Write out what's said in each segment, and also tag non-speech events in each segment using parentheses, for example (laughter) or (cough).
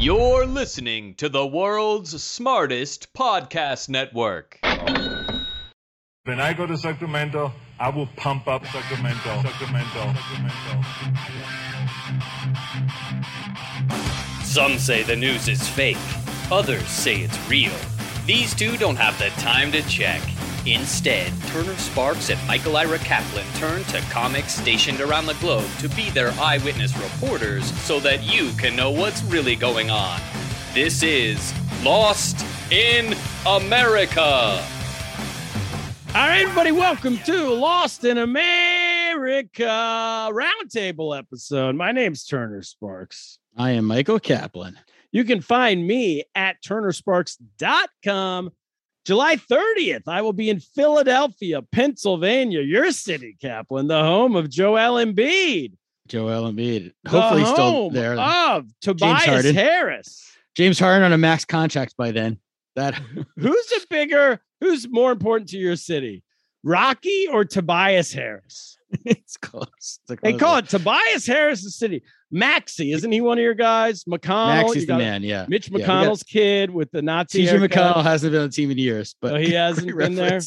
You're listening to the world's smartest podcast network. When I go to Sacramento, I will pump up Sacramento, Sacramento, Sacramento. Some say the news is fake, others say it's real. These two don't have the time to check. Instead, Turner Sparks and Michael Ira Kaplan turn to comics stationed around the globe to be their eyewitness reporters so that you can know what's really going on. This is Lost in America. All right, everybody, welcome to Lost in America Roundtable episode. My name's Turner Sparks. I am Michael Kaplan. You can find me at turnersparks.com. July 30th, I will be in Philadelphia, Pennsylvania, your city, Kaplan, the home of Joel Embiid. Joel Embiid. the Hopefully he's still there. Of Tobias Harden. Harris. James Harden on a max contract by then. That (laughs) Who's a bigger, who's more important to your city? Rocky or Tobias Harris? It's close. It's They call it Tobias Harris' city. Maxey, isn't he one of your guys? McConnell. Max you the man. Yeah. Mitch Yeah, McConnell's kid with the Nazi. TJ. McConnell hasn't been on the team in years, but Oh, he (laughs) hasn't been there?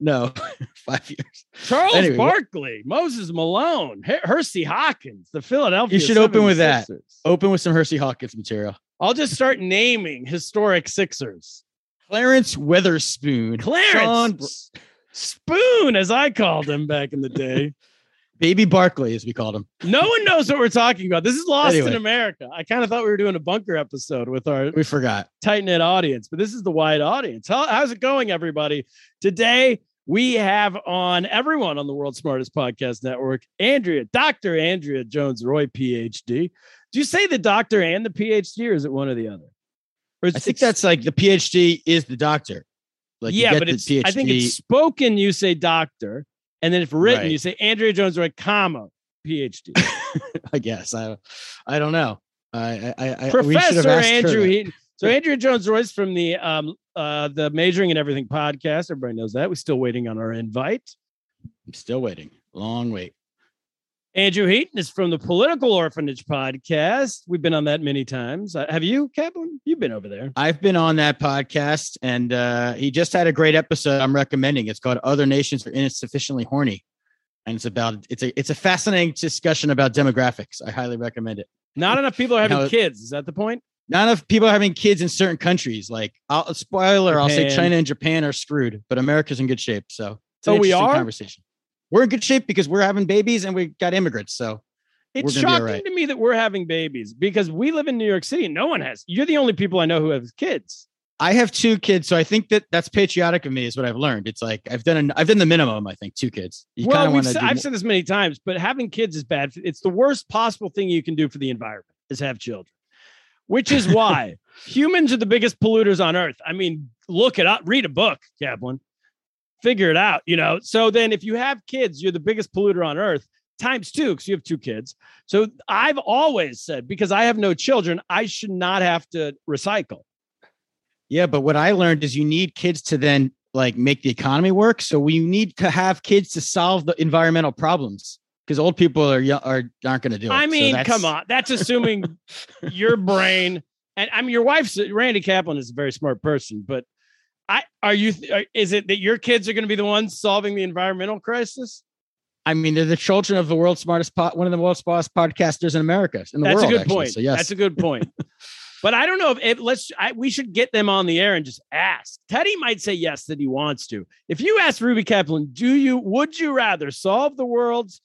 No, (laughs) five years. Charles Anyway, what- Barkley, Moses Malone, Her- Hersey Hawkins, the Philadelphia. You should open with that. Open with some Hersey Hawkins material. I'll just start naming historic Sixers. Clarence Weatherspoon. Sean Clarence Spoon, as I called him back in the day. (laughs) Baby Barkley, as we called him. No one knows what we're talking about. This is Lost in America. I kind of thought we were doing a bunker episode with our We forgot. tight knit audience, but this is the wide audience. How, how's it going, everybody? Today we have on everyone on the World's Smartest Podcast Network, Andrea, Dr. Andrea Jones Roy, PhD. Do you say the doctor and the PhD, or is it one or the other? Or is I think that's like the PhD is the doctor. Like yeah, but it's I think it's spoken. You say doctor, and then if written, Right. you say Andrea Jones Roy, comma PhD. (laughs) I guess. I I don't know. I I, I we should have Professor Andrew. Heaton. So Andrea Jones Royce from the um uh the Majoring in Everything podcast. Everybody knows that. We're still waiting on our invite. I'm still waiting. Long wait. Andrew Heaton is from the Political Orphanage podcast. We've been on that many times. Uh, have you, Kaplan? You've been over there. I've been on that podcast and uh, he just had a great episode I'm recommending. It's called Other Nations Are Insufficiently Horny. And it's about it's a it's a fascinating discussion about demographics. I highly recommend it. Not enough people are having How- kids. Is that the point? Not enough people are having kids in certain countries. Like I'll spoiler, I'll say China and Japan are screwed, but America's in good shape. So Oh, we are? conversation. We're in good shape because we're having babies and we got immigrants. So It's We're gonna be all shocking right. to me that we're having babies because we live in New York City. and No one has. You're the only people I know who have kids. I have two kids, so I think that that's patriotic of me, is what I've learned. It's like I've done an, I've done the minimum. I think two kids. You well, we've said, I've said this many times, but having kids is bad. It's the worst possible thing you can do for the environment is have children, which is why (laughs) humans are the biggest polluters on earth. I mean, look it up, read a book, Kaplan, figure it out, you know. So then if you have kids, you're the biggest polluter on earth times two because you have two kids. So I've always said, because I have no children, I should not have to recycle. Yeah, but what I learned is you need kids to then like make the economy work. So we need to have kids to solve the environmental problems because old people are are aren't going to do it. I So mean, that's- come on. That's assuming (laughs) your brain and I mean your wife's Randy Kaplan is a very smart person, but I are you is it that your kids are going to be the ones solving the environmental crisis? I mean, they're the children of the world's smartest pot, one of the world's smartest podcasters in America. In the That's world, a good actually. point. So yes, That's a good point. (laughs) but I don't know if it, let's I, we should get them on the air and just ask. Teddy might say yes that he wants to. If you ask Ruby Kaplan, do you would you rather solve the world's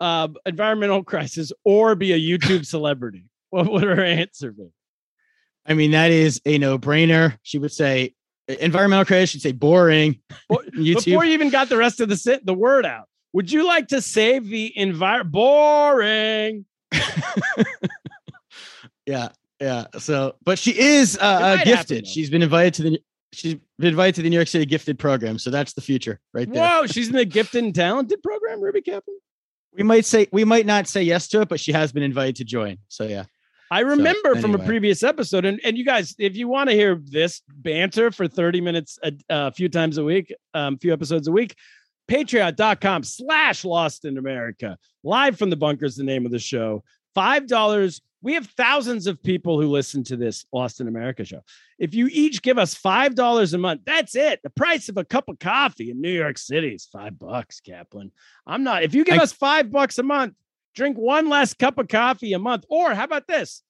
uh, environmental crisis or be a YouTube (laughs) celebrity? What would her answer be? I mean, that is a no brainer. She would say environmental crisis. She'd say boring. (laughs) Before you even got the rest of the sit, the word out, would you like to save the environment? Boring. (laughs) Yeah, yeah. So, but she is uh, uh, gifted. She's been invited to the she's been invited to the New York City Gifted program. So that's the future right there. Whoa, she's in the gifted and talented program, Ruby Kaplan. We might say we might not say yes to it, but she has been invited to join. So yeah. I remember from a previous episode, and, and you guys, if you want to hear this banter for 30 minutes a, a few times a week, um, few episodes a week, patreon.com slash lost in America. Live from the bunker is the name of the show. Five dollars we have thousands of people who listen to this Lost in America show. If you each give us five dollars a month, that's it. The price of a cup of coffee in New York City is five bucks, Kaplan. I'm not. If you give I- us five bucks a month, drink one less cup of coffee a month. Or how about this?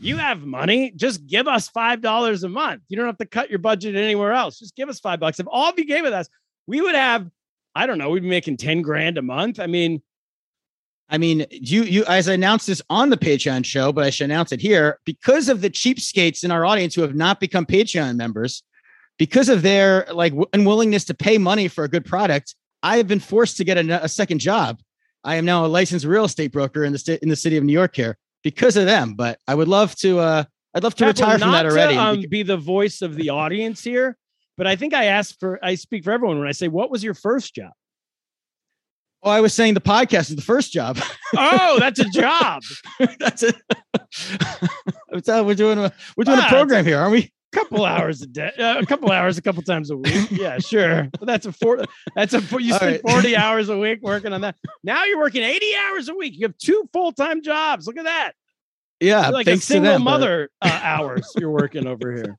You have money, just give us five dollars a month. You don't have to cut your budget anywhere else. Just give us five bucks. If all of you gave it us, we would have, I don't know, we'd be making 10 grand a month. I mean, I mean, you you as I announced this on the Patreon show, but I should announce it here because of the cheapskates in our audience who have not become Patreon members, because of their like w- unwillingness to pay money for a good product. I have been forced to get a, a second job. I am now a licensed real estate broker in the state in the city of New York here because of them. But I would love to. uh I'd love to retire from that already. To, um, bec- be the voice of the audience here, but I think I ask for, I speak for everyone when I say, what was your first job? oh, I was saying the podcast is the first job. Oh, that's a (laughs) job. That's it. (laughs) We're doing. A, we're doing Ah, a program here, aren't we? Couple hours a day, uh, a couple hours, a couple times a week. Yeah, sure. But that's a four. That's a you spend right. forty (laughs) hours a week working on that. Now you're working eighty hours a week. You have two full time jobs. Look at that. Yeah, You're like a to single them, mother uh, hours you're working over here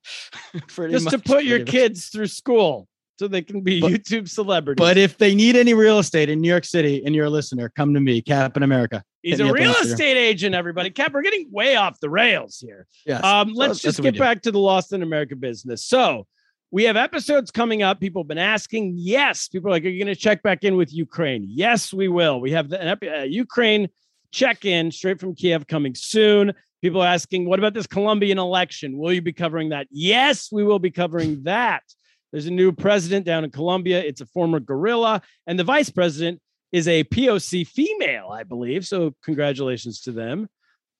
(laughs) just to much, put your much. kids through school so they can be But- YouTube celebrities. But if they need any real estate in New York City and you're a listener, come to me, Cap in America. He's a real estate agent, everybody. Cap, we're getting way off the rails here. Yes. Um, let's that's just what we get back to the Lost in America business. So we have episodes coming up. People have been asking. Yes, people are like, are you going to check back in with Ukraine? Yes, we will. We have the epi- uh, Ukraine check in straight from Kiev coming soon. People are asking, what about this Colombian election? Will you be covering that? Yes, we will be covering that. There's a new president down in Colombia. It's a former guerrilla, and the vice president is a POC female, I believe. So congratulations to them.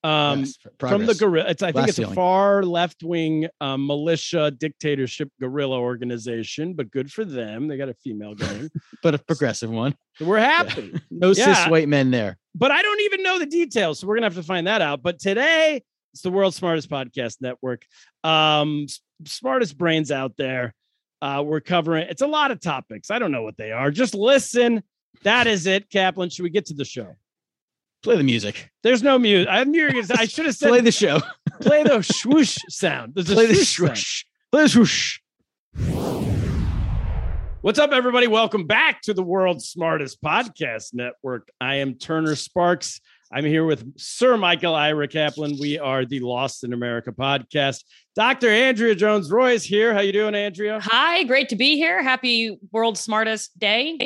Um, Yes, from the. It's I think Glass it's a far left wing um, militia dictatorship guerrilla organization, but good for them. They got a female going. (laughs) but a progressive one. So we're happy. No Yeah. cis white men there. but I don't even know the details, so we're gonna have to find that out. But today, it's the world's smartest podcast network, um, smartest brains out there. Uh, we're covering. It's a lot of topics. I don't know what they are. Just listen. That is it, Kaplan. Should we get to the show? Play the music. There's no music. I'm music. I should have said Play (laughs) play the show. (laughs) play the swoosh sound. There's a Play the swoosh sound. swoosh. Play the swoosh. What's up, everybody? Welcome back to the world's smartest podcast network. I am Turner Sparks. I'm here with Sir Michael Ira Kaplan. We are the Lost in America podcast. Dr. Andrea Jones Roy is here. How you doing, Andrea? Hi, great to be here. Happy World's Smartest Day.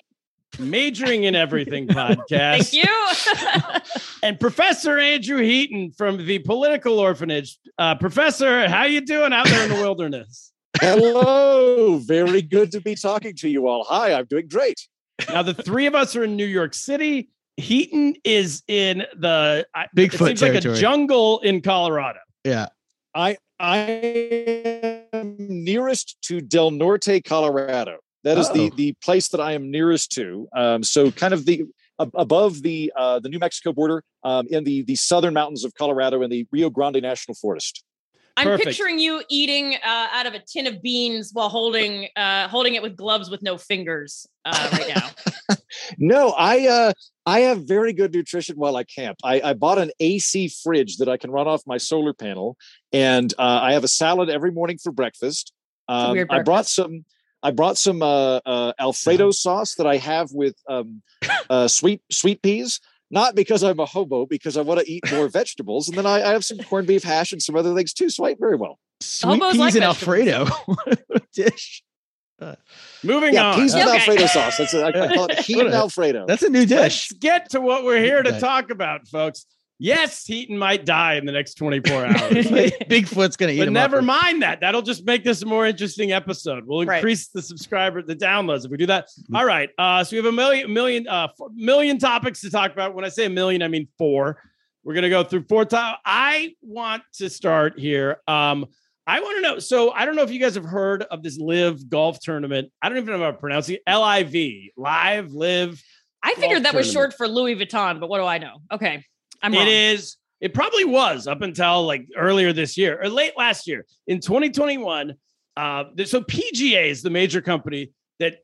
Majoring in Everything (laughs) podcast. Thank you. (laughs) And Professor Andrew Heaton from the Political Orphanage. Uh, Professor, how you doing out there in the wilderness? Hello. Very good to be talking to you all. Hi, I'm doing great. Now, the three of us are in New York City. Heaton is in the I- it Bigfoot seems like a jungle in Colorado. Yeah. I I am nearest to Del Norte, Colorado. That is the Oh. the place that I am nearest to. Um, so kind of the ab- above the uh, the New Mexico border, um, in the the southern mountains of Colorado, in the Rio Grande National Forest. I'm Perfect. picturing you eating uh, out of a tin of beans while holding uh, holding it with gloves with no fingers uh, right now. (laughs) No, I uh, I have very good nutrition while I camp. I, I bought an AC fridge that I can run off my solar panel, and uh, I have a salad every morning for breakfast. Um, weird I brought some. I brought some uh, uh, Alfredo sauce that I have with um, uh, sweet sweet peas. Not because I'm a hobo, because I want to eat (laughs) more vegetables, and then I, I have some corned beef hash and some other things too. So I ate very well. Sweet Hobos peas like and vegetables. Alfredo. (laughs) What a dish. Moving Yeah, on. peas with Okay. Alfredo sauce. That's a, I call it (laughs) heated What a- Alfredo. That's a new dish. Let's dish. get to what we're here to talk about, folks. Yes, Heaton might die in the next 24 hours. (laughs) Bigfoot's gonna eat but him never up. mind that. That'll just make this a more interesting episode. We'll Right. increase the subscriber, the downloads if we do that. All right. Uh, so we have a million, million, uh, f- million topics to talk about. When I say a million, I mean four. We're gonna go through four topics. I want to start here. Um, I want to know. So I don't know if you guys have heard of this live golf tournament. I don't even know how to pronounce it. L I V, live, live. I figured that was short for Louis Vuitton, but what do I know? Okay, I'm wrong. It is. It probably was up until like earlier this year or late last year in 2021. Uh, so PGA is the major company that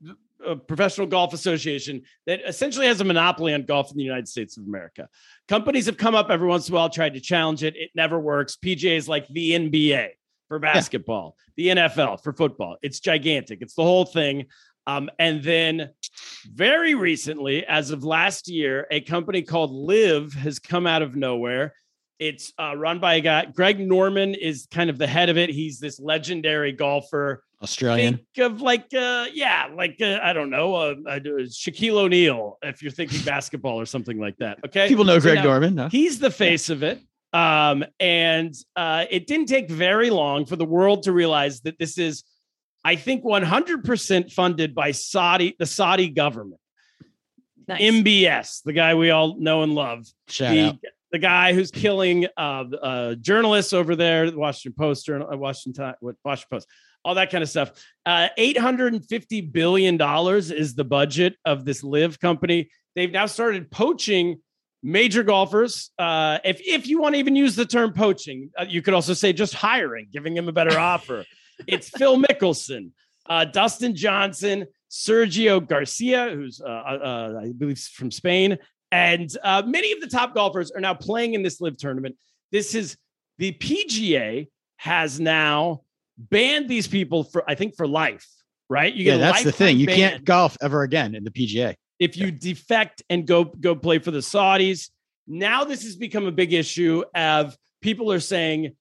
uh, Professional Golf Association that essentially has a monopoly on golf in the United States of America. Companies have come up every once in a while, tried to challenge it. It never works. PGA is like the NBA for basketball, the NFL for football. It's gigantic. It's the whole thing. Um, and then very recently, as of last year, a company called LIV has come out of nowhere. It's uh, run by a guy. Greg Norman is kind of the head of it. He's this legendary golfer. Australian. Think of like, uh, yeah, like uh, I don't know, uh, uh, Shaquille O'Neal, if you're thinking basketball or something like that. Okay, People know So Greg now Norman. No? He's the face of it. Um, and uh, it didn't take very long for the world to realize that this is, I think, 100% funded by Saudi, the Saudi government. Nice. MBS, the guy we all know and love, Shout the, out. the guy who's killing uh, uh, journalists over there, the Washington Post, Journal, uh, Washington, Washington Post, all that kind of stuff. Uh, Eight hundred and fifty billion dollars is the budget of this LIV company. They've now started poaching major golfers. Uh, if if you want to even use the term poaching, uh, you could also say just hiring, giving them a better (laughs) offer. It's Phil Mickelson, uh, Dustin Johnson, Sergio Garcia, who's uh, uh, I believe from Spain, and uh, many of the top golfers are now playing in this live tournament. This is the PGA has now banned these people for I think for life. Right? You Yeah, that's the thing. You ban can't golf ever again in the PGA. if you defect and go go play for the Saudis. Now this has become a big issue of people are saying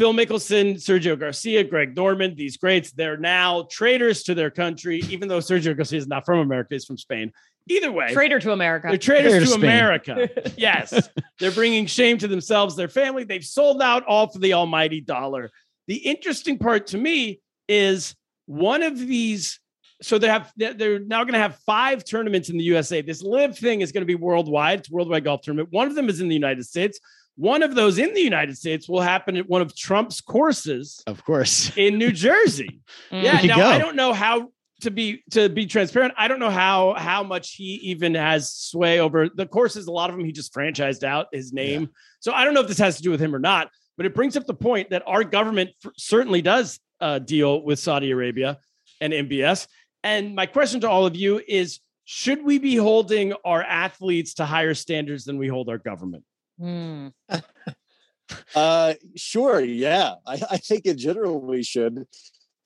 Phil Mickelson, Sergio Garcia, Greg Norman, these greats, they're now traitors to their country, even though Sergio Garcia is not from America, he's from Spain. Either way, Traitor to America. they're traitors Traitor to to Spain. America. (laughs) yes. They're bringing shame to themselves, their family. They've sold out all for the almighty dollar. The interesting part to me is one of these. So they have they're they're now going to have five tournaments in the USA. This live thing is going to be worldwide. It's a worldwide golf tournament. One of them is in the United States. One of those in the United States will happen at one of Trump's courses Of course. in New Jersey. (laughs) Mm. Yeah. Now go. I don't know how to be to be transparent. I don't know how how much he even has sway over the courses. A lot of them he just franchised out his name. So I don't know if this has to do with him or not. But it brings up the point that our government f- certainly does uh, deal with Saudi Arabia and MBS. And my question to all of you is: Should we be holding our athletes to higher standards than we hold our government? Mm. (laughs) Uh, sure, yeah. I, I think in general we should.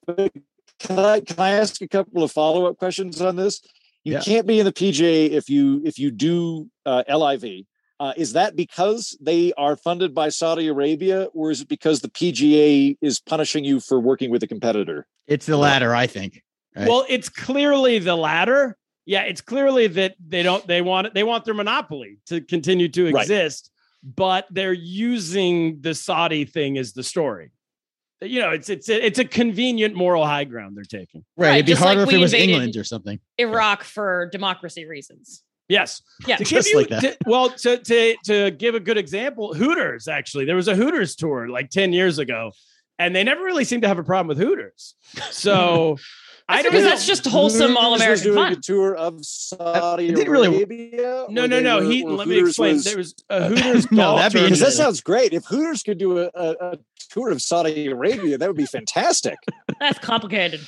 But can I can I ask a couple of follow up questions on this? You Yeah. can't be in the PGA if you if you do uh, LIV. Uh, is that because they are funded by Saudi Arabia, or is it because the PGA is punishing you for working with a competitor? It's the latter, I think. Right. Well, it's clearly the latter. Yeah, it's clearly that they don't they want they want their monopoly to continue to Right. Exist, but they're using the Saudi thing as the story. You know, it's it's a, it's a convenient moral high ground they're taking. right. right, It'd be just like harder if it was England or something. Iraq for democracy reasons. Yes. Yeah. To give Just you, like that. to- well, to to to give a good example, Hooters actually there was a Hooters tour like ten years ago, and they never really seemed to have a problem with Hooters. So (laughs) I don't because know. that's just wholesome all Hooters was American doing fun. a tour of Saudi it didn't really- Arabia. no, no, no. were- He or let me explain. was- there was a Hooters (laughs) No, golf that'd be that sounds great. If Hooters could do a, a, a tour of Saudi Arabia, that would be fantastic. (laughs) That's complicated.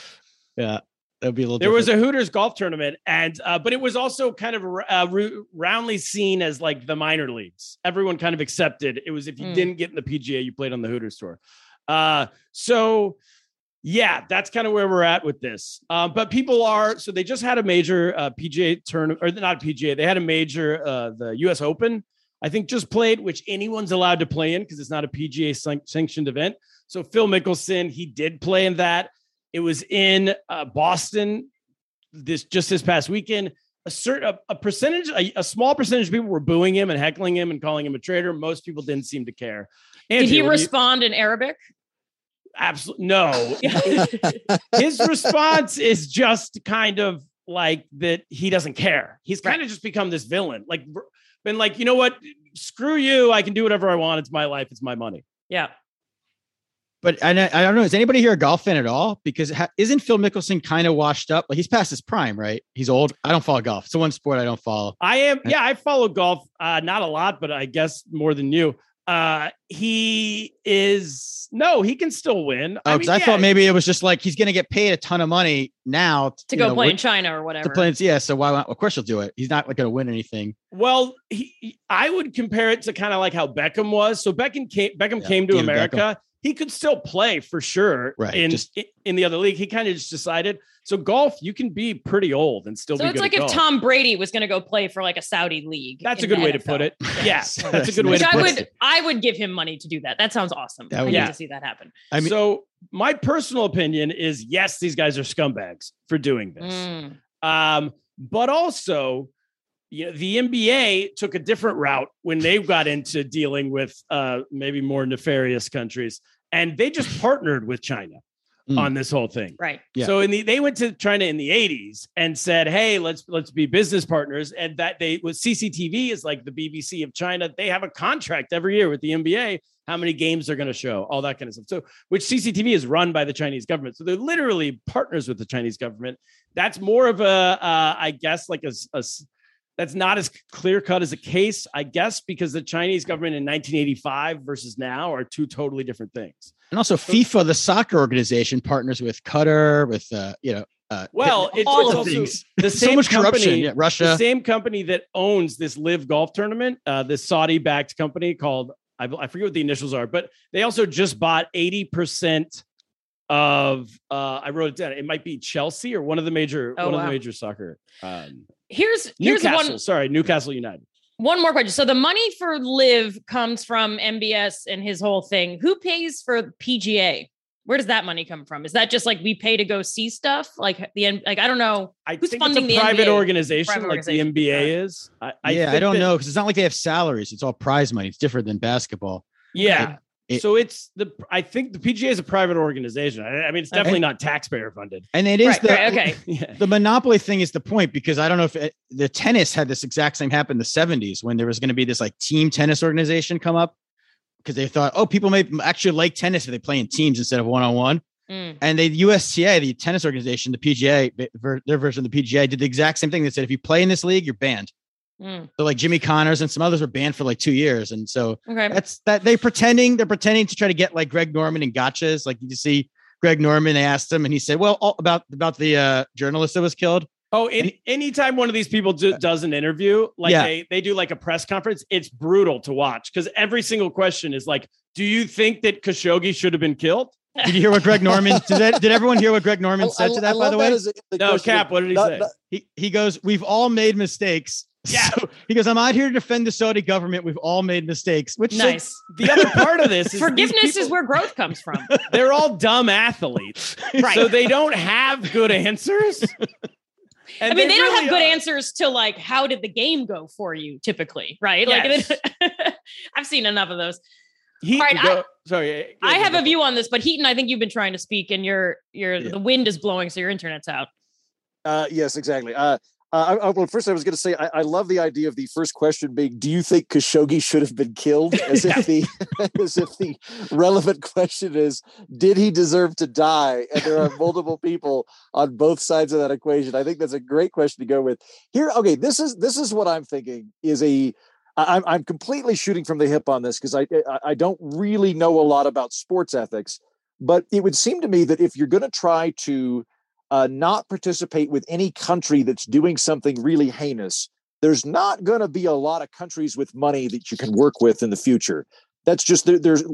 Yeah. That'd be a little There was a Hooters golf tournament, and uh, but it was also kind of uh, ru- roundly seen as like the minor leagues. Everyone kind of accepted it was if you Mm. didn't get in the PGA, you played on the Hooters tour. Uh, so yeah, that's kind of where we're at with this. Um, but people are so they just had a major uh, PGA tournament, or not PGA. They had a major uh, the U.S. Open. I think just played, which anyone's allowed to play in because it's not a PGA sanctioned event. So Phil Mickelson, he did play in that. It was in uh, Boston this just this past weekend. A certain a, a percentage, a, a small percentage of people were booing him and heckling him and calling him a traitor. Most people didn't seem to care. Did he do you- respond in Arabic? Absolutely no. (laughs) His response is just kind of like that he doesn't care. He's kind of just become this villain. Like been like, you know what? Screw you. I can do whatever I want. It's my life. It's my money. yeah. But I, I don't know. Is anybody here a golf fan at all? Because ha- isn't Phil Mickelson kind of washed up? Like he's past his prime, right? He's old. I don't follow golf. It's the one sport I don't follow. I am, yeah, I follow golf, uh, not a lot, but I guess more than you. Uh, he is no, he can still win. Oh, because I, yeah, thought maybe it was just like he's going to get paid a ton of money now to go know, play in China or whatever to whatever. play. in- Yeah, so why? Not of course he'll do it. He's not like going to win anything. Well, he, he- I would compare it to kind of like how Beckham was. So Beckham came, Beckham Yeah, came to David America. He could still play for sure Right, in just- in, in the other league. He kind of just decided. So golf, you can be pretty old and still so be it's good like at if golf. Tom Brady was going to go play for like a Saudi league. That's a good the way to put it. (laughs) Yes, That's that's a good way Which to I put would, it. I would give him money to do that. That sounds awesome. That I would- need Yeah. to see that happen. I mean, so my personal opinion is yes, these guys are scumbags for doing this. Mm. Um, but also, you know, the NBA took a different route when they got into dealing with uh, maybe more nefarious countries, and they just (laughs) partnered with China Mm. on this whole thing. Right. Yeah. So in the they went to China in the 80s and said, "Hey, let's let's be business partners." And that they with CCTV is like the BBC of China. They have a contract every year with the NBA how many games they're going to show, all that kind of stuff. So, which CCTV is run by the Chinese government. So they're literally partners with the Chinese government. That's more of a, uh, I guess, like a, s- a s- that's not as clear cut as a case, I guess, because the Chinese government in 1985 versus now are two totally different things. and also FIFA, the soccer organization, partners with Qatar, with uh, you know, uh, Well, it's, all it's of also things. the so same much corruption. company- Yeah, the same company that owns this live golf tournament, uh, this Saudi backed company called, I, I forget what the initials are, but they also just bought 80% of, uh, I wrote it down. It might be Chelsea or one of the major, Oh, one of the major soccer. Um, Here's here's Newcastle, one sorry, Newcastle United. one more question. So the money for LIV comes from MBS and his whole thing. Who pays for PGA? Where does that money come from? Is that just like we pay to go see stuff? Like the end, like I don't know. I Who's think funding it's a the private NBA? organization Private like the organization, NBA is. I, I yeah, I don't that- know because it's not like they have salaries. It's all prize money. It's different than basketball. Yeah. It- so it's the I think the PGA is a private organization. I, I mean, it's Okay. definitely not taxpayer funded. And it is Right, the right, okay. (laughs) Yeah. the monopoly thing is the point because I don't know if it, the tennis had this exact same happen in the 70s when there was going to be this like team tennis organization come up because they thought, oh, people may actually like tennis if they play in teams instead of one on one. And the USTA, the tennis organization, the PGA, their version of the PGA did the exact same thing. They said if you play in this league, you're banned. Mm. So like Jimmy Connors and some others were banned for like two years, and so Okay. that's that they pretending they're pretending to try to get like Greg Norman and gotchas. Like you see Greg Norman, they asked him, and he said, "Well, all about about the uh, journalist that was killed." Oh, any, anytime one of these people do, does an interview, like Yeah. they they do like a press conference, it's brutal to watch because every single question is like, "Do you think that Khashoggi should have been killed?" Did you hear what Greg Norman? (laughs) Did, that, did everyone hear what Greg Norman said I- to I that? By love the way, as a- the No, question Cap. What did he not- say? not- he he goes, "We've all made mistakes." Yeah. So he goes, "I'm out here to defend the Saudi government. We've all made mistakes." Which so- nice. The other part of this (laughs) is these Forgiveness is where growth comes from. (laughs) they're all dumb athletes, (laughs) Right. so they don't have good answers. I mean, they, don't really have good are. answers to like how did the game go for you typically, right? Like I've seen enough of those. He, All right, go- sorry, I have go a view on this, but Heaton, I think you've been trying to speak and your your Yeah. the wind is blowing, so your internet's out. Uh, yes, exactly. Uh, uh, I, I, well, first I was going to say I, I love the idea of the first question being, "Do you think Khashoggi should have been killed?" (laughs) As Yeah. if the (laughs) as if the relevant question is, "Did he deserve to die?" And there are multiple people on both sides of that equation. I think that's a great question to go with. Here, okay, this is this is what I'm thinking is a I'm I'm completely shooting from the hip on this because I I- I don't really know a lot about sports ethics, but it would seem to me that if you're going to try to uh, not participate with any country that's doing something really heinous, there's not going to be a lot of countries with money that you can work with in the future. That's just there, there's.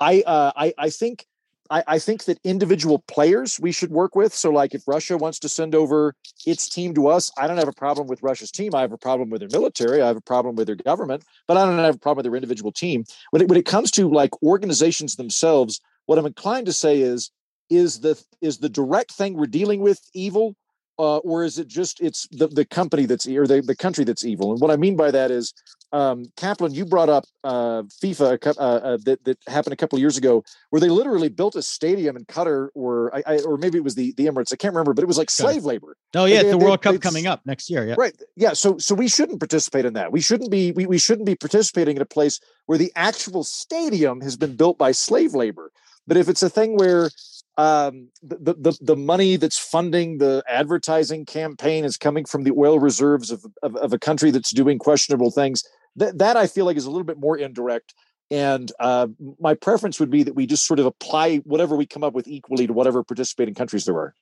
I uh, I I think. I, I think that individual players we should work with. So, like, if Russia wants to send over its team to us, I don't have a problem with Russia's team. I have a problem with their military. I have a problem with their government, but I don't have a problem with their individual team. When it, when it comes to like organizations themselves, what I'm inclined to say is is the is the direct thing we're dealing with evil uh, or is it just it's the, the company that's or the, the country that's evil and what i mean by that is um, kaplan you brought up uh, fifa uh, uh, that, that happened a couple of years ago where they literally built a stadium in qatar or I, I or maybe it was the, the emirates i can't remember but it was like slave labor oh yeah, They- the they- World Cup coming up next year. Yeah. Right. Yeah. So so we shouldn't participate in that. We shouldn't be we, we shouldn't be participating in a place where the actual stadium has been built by slave labor. But if it's a thing where um, the, the the money that's funding the advertising campaign is coming from the oil reserves of, of, of a country that's doing questionable things, that that I feel like is a little bit more indirect. And uh, my preference would be that we just sort of apply whatever we come up with equally to whatever participating countries there are.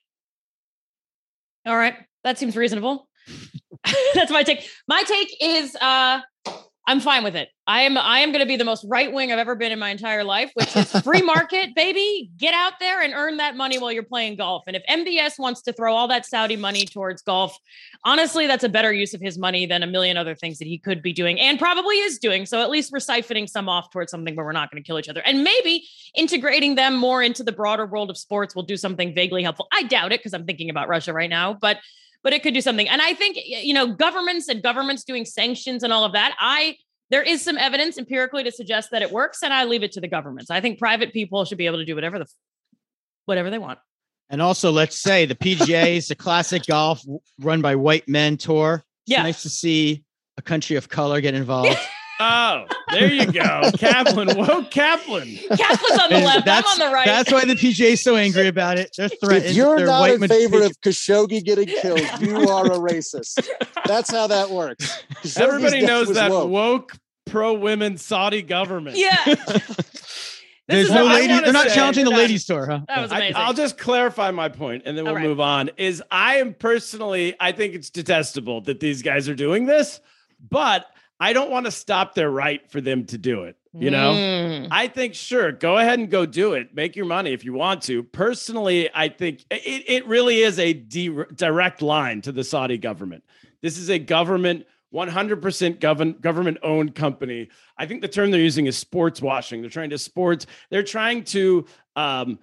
All right. That seems reasonable. (laughs) That's my take. My take is uh I'm fine with it. I am I am going to be the most right wing I've ever been in my entire life, which is free (laughs) market, baby. Get out there and earn that money while you're playing golf. And if MBS wants to throw all that Saudi money towards golf, honestly, that's a better use of his money than a million other things that he could be doing and probably is doing. So at least we're siphoning some off towards something where we're not going to kill each other. And maybe integrating them more into the broader world of sports will do something vaguely helpful. I doubt it because I'm thinking about Russia right now, but but it could do something. And I think, you know, governments and governments doing sanctions and all of that, I, there is some evidence empirically to suggest that it works, and I leave it to the governments. I think private people should be able to do whatever the, whatever they want. And also, let's say the PGA is a classic golf run by white men tour. It's Yeah. nice to see a country of color get involved. (laughs) Oh, there you go. (laughs) Kaplan. Whoa, Kaplan. Kaplan's on the And left. I'm that's- on the right. That's why the PGA is so angry about it. They're threatened. If you're They're not white in favor of Khashoggi getting killed, (laughs) you are a racist. That's how that works. Khashoggi's Everybody knows that woke. woke pro women Saudi government. yeah. (laughs) There's no what I ladies. They're not challenging the That- ladies tour, huh? That was I, amazing. will just clarify my point and then we'll All right. move on. Is I am personally, I think it's detestable that these guys are doing this, but I don't want to stop their right for them to do it. You know, Mm. I think sure, go ahead and go do it. Make your money if you want to. Personally, I think it, it really is a di- direct line to the Saudi government. This is a government 100% govern, government owned company. I think the term they're using is sports washing. They're trying to sports, they're trying to um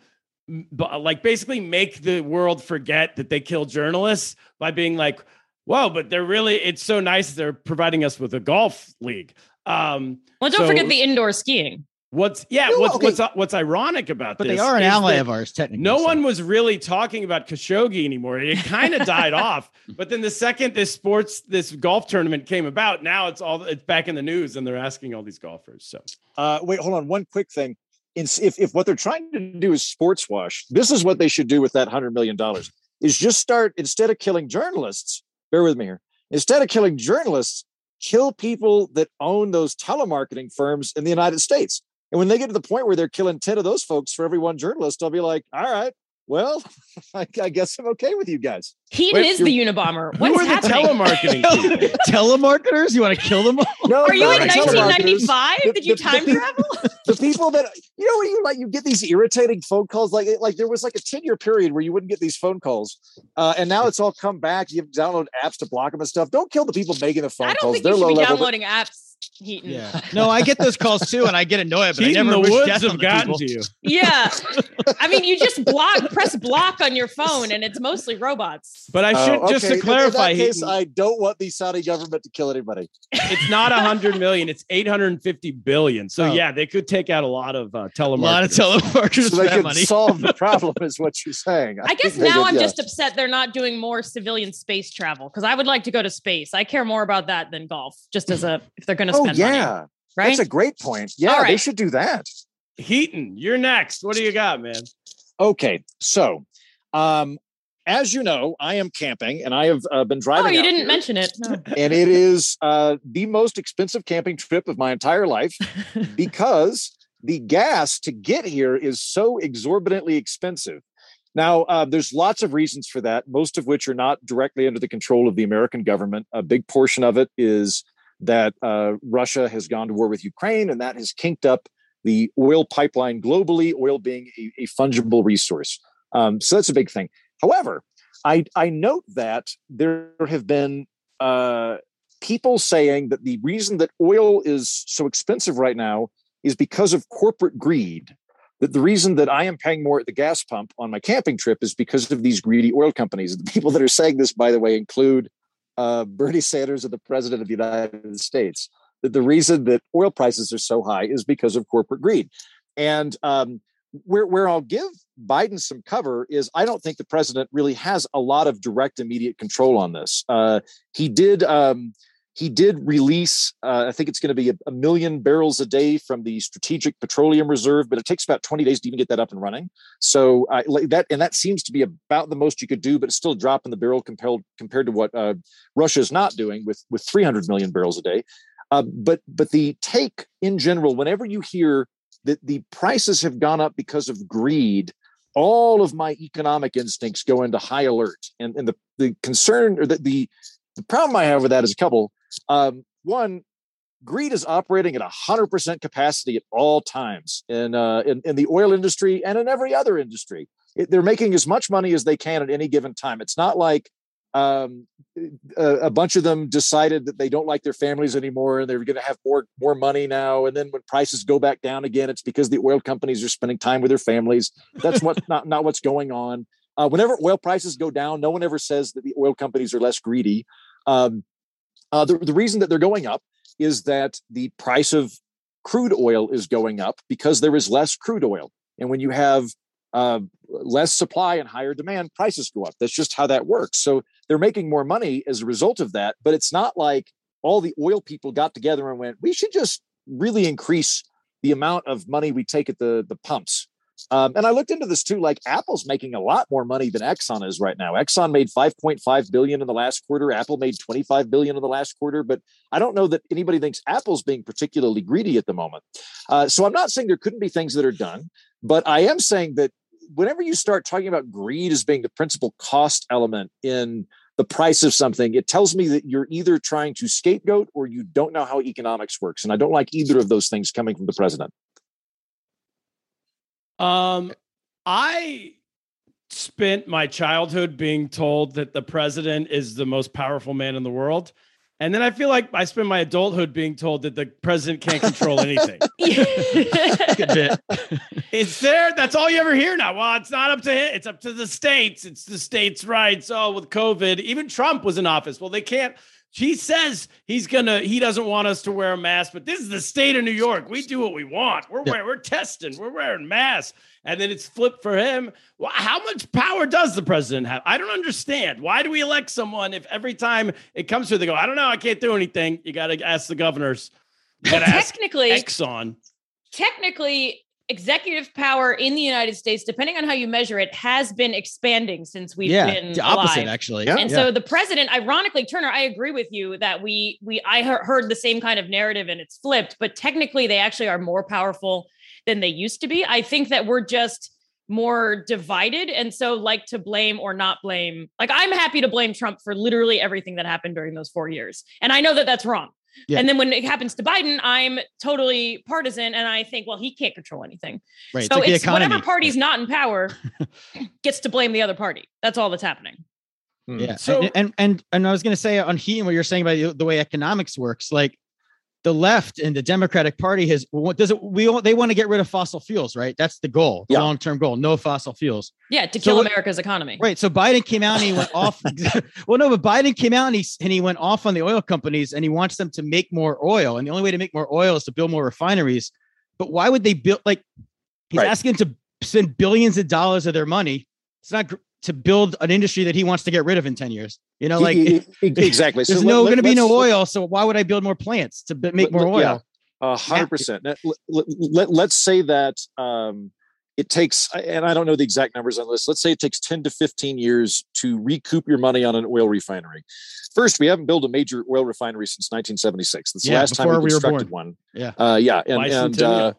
bu- like basically make the world forget that they kill journalists by being like, whoa, but they're really it's so nice they're providing us with a golf league. Um well, don't so- forget the indoor skiing. What's yeah? No, what's okay. what's what's ironic about But this? But they are an ally of ours, technically. No so. one was really talking about Khashoggi anymore. It kind of died (laughs) off. But then the second this sports this golf tournament came about, now it's all it's back in the news, and they're asking all these golfers. So Uh, wait, hold on. One quick thing. If, if what they're trying to do is sports wash, this is what they should do with that $100 million is just start, instead of killing journalists, bear with me here, instead of killing journalists, kill people that own those telemarketing firms in the United States. And when they get to the point where they're killing 10 of those folks for every one journalist, I'll be like, all right, well, (laughs) I, I guess I'm okay with you guys. He Wait, is the Unabomber. What's who are the happening? telemarketing (laughs) telemarketers. You want to kill them all? No, Are you in 1995? The- Did you the- time the- travel? the people that you know when you like you get these irritating phone calls like like there was like a 10 year period where you wouldn't get these phone calls uh, and now it's all come back you have to download apps to block them and stuff don't kill the people making the phone I don't calls think they're you should low be level downloading apps, Heaton. Yeah. No, I get those calls too, and I get annoyed, but I never the wish woods death on have the gotten people. to you. (laughs) Yeah. I mean, you just block, press block on your phone, and it's mostly robots. But I Oh, should just okay. to clarify, in that case, Heaton, i don't want the saudi government to kill anybody it's not a hundred million; it's eight hundred and fifty billion. So Oh. yeah, they could take out a lot of uh, A lot of telemarketers so they that can money. solve the (laughs) problem is what you're saying I guess now did, I'm yeah. just upset they're not doing more civilian space travel because I would like to go to space. I care more about that than golf, just as a if they're going to oh spend money, yeah right? that's a great point yeah All they should do that Heaton, you're next. What do you got, man? okay so um as you know i am camping and i have uh, been driving oh, you out didn't here. mention it. No. (laughs) and it is uh, the most expensive camping trip of my entire life (laughs) because the gas to get here is so exorbitantly expensive. Now, uh, there's lots of reasons for that, most of which are not directly under the control of the American government. A big portion of it is that uh, Russia has gone to war with Ukraine, and that has kinked up the oil pipeline globally, oil being a, a fungible resource. Um, so that's a big thing. However, I, I note that there have been uh, people saying that the reason that oil is so expensive right now is because of corporate greed. That the reason that I am paying more at the gas pump on my camping trip is because of these greedy oil companies. The people that are saying this, by the way, include uh, Bernie Sanders and the president of the United States. That the reason that oil prices are so high is because of corporate greed. And um, where, where I'll give Biden some cover is I don't think the president really has a lot of direct, immediate control on this. Uh, he did. Um, he did release, uh, I think it's going to be a, a million barrels a day from the Strategic Petroleum Reserve, but it takes about 20 days to even get that up and running. So uh, like that, and that seems to be about the most you could do, but it's still a drop in the barrel compared compared to what uh, Russia is not doing with with 300 million barrels a day. Uh, but but the take in general, whenever you hear that the prices have gone up because of greed, all of my economic instincts go into high alert. And, and the, the concern or the, the, the problem I have with that is a couple. Um, one, greed is operating at 100% capacity at all times in, uh, in, in the oil industry and in every other industry. It, they're making as much money as they can at any given time. It's not like um, a, a, bunch of them decided that they don't like their families anymore and they're going to have more more money now. And then when prices go back down again, it's because the oil companies are spending time with their families. That's what not not what's going on. Uh, whenever oil prices go down, no one ever says that the oil companies are less greedy. Um, uh, the, the reason that they're going up is that the price of crude oil is going up because there is less crude oil. And when you have uh, less supply and higher demand, prices go up. That's just how that works. So they're making more money as a result of that. But it's not like all the oil people got together and went, we should just really increase the amount of money we take at the, the pumps. Um, and I looked into this too. Like Apple's making a lot more money than Exxon is right now. Exxon made 5.5 billion in the last quarter. Apple made 25 billion in the last quarter. But I don't know that anybody thinks Apple's being particularly greedy at the moment. Uh, so I'm not saying there couldn't be things that are done, but I am saying that whenever you start talking about greed as being the principal cost element in the price of something, it tells me that you're either trying to scapegoat or you don't know how economics works. And I don't like either of those things coming from the president. Um, I spent my childhood being told that the president is the most powerful man in the world. And then I feel like I spend my adulthood being told that the president can't control anything. (laughs) Good bit. (laughs) it's there. That's all you ever hear now. Well, it's not up to him. It's up to the states. It's the states' rights. Oh, with COVID, even Trump was in office. Well, they can't. He says he's gonna. He doesn't want us to wear a mask, but this is the state of New York. We do what we want. We're Yeah. wearing, we're testing. We're wearing masks, and then it's flipped for him. Well, how much power does the president have? I don't understand. Why do we elect someone if every time it comes to, they go, I don't know, I can't do anything. You got to ask the governors. You got to ask technically, Exxon. technically, executive power in the United States, depending on how you measure it, has been expanding since we've yeah, been the opposite alive. actually. Yeah. And so the president, ironically, Turner, I agree with you that we we I heard the same kind of narrative and it's flipped, but technically they actually are more powerful than they used to be. I think that we're just more divided and so like to blame or not blame. Like I'm happy to blame Trump for literally everything that happened during those 4 years. And I know that that's wrong. Yeah. And then when it happens to Biden, I'm totally partisan and I think, well, he can't control anything. right. It's so like it's whatever party's not in power (laughs) gets to blame the other party. That's all that's happening. Hmm. Yeah. So- and, and and and I was going to say on Heaton, what you're saying about the, the way economics works, like the left and the Democratic Party has what does it we all- they want to get rid of fossil fuels, right? That's the goal, Yeah. long term goal, no fossil fuels. Yeah, to kill what- America's economy. Right. So Biden came out and he went off. (laughs) well, no, but Biden came out and he and he went off on the oil companies and he wants them to make more oil. And the only way to make more oil is to build more refineries. But why would they build like he's Right. asking to spend billions of dollars of their money? It's not gr- to build an industry that he wants to get rid of in 10 years. You know, like (laughs) exactly. there's So no going to be no oil. So why would I build more plants to make more let- oil? A hundred percent. Let, let, let, let's say that um, it takes, and I don't know the exact numbers on this. Let's say it takes 10 to 15 years to recoup your money on an oil refinery. First, we haven't built a major oil refinery since 1976. That's the last time before we we were constructed born. one. Yeah. Uh, yeah. And, and uh, Bicentennial.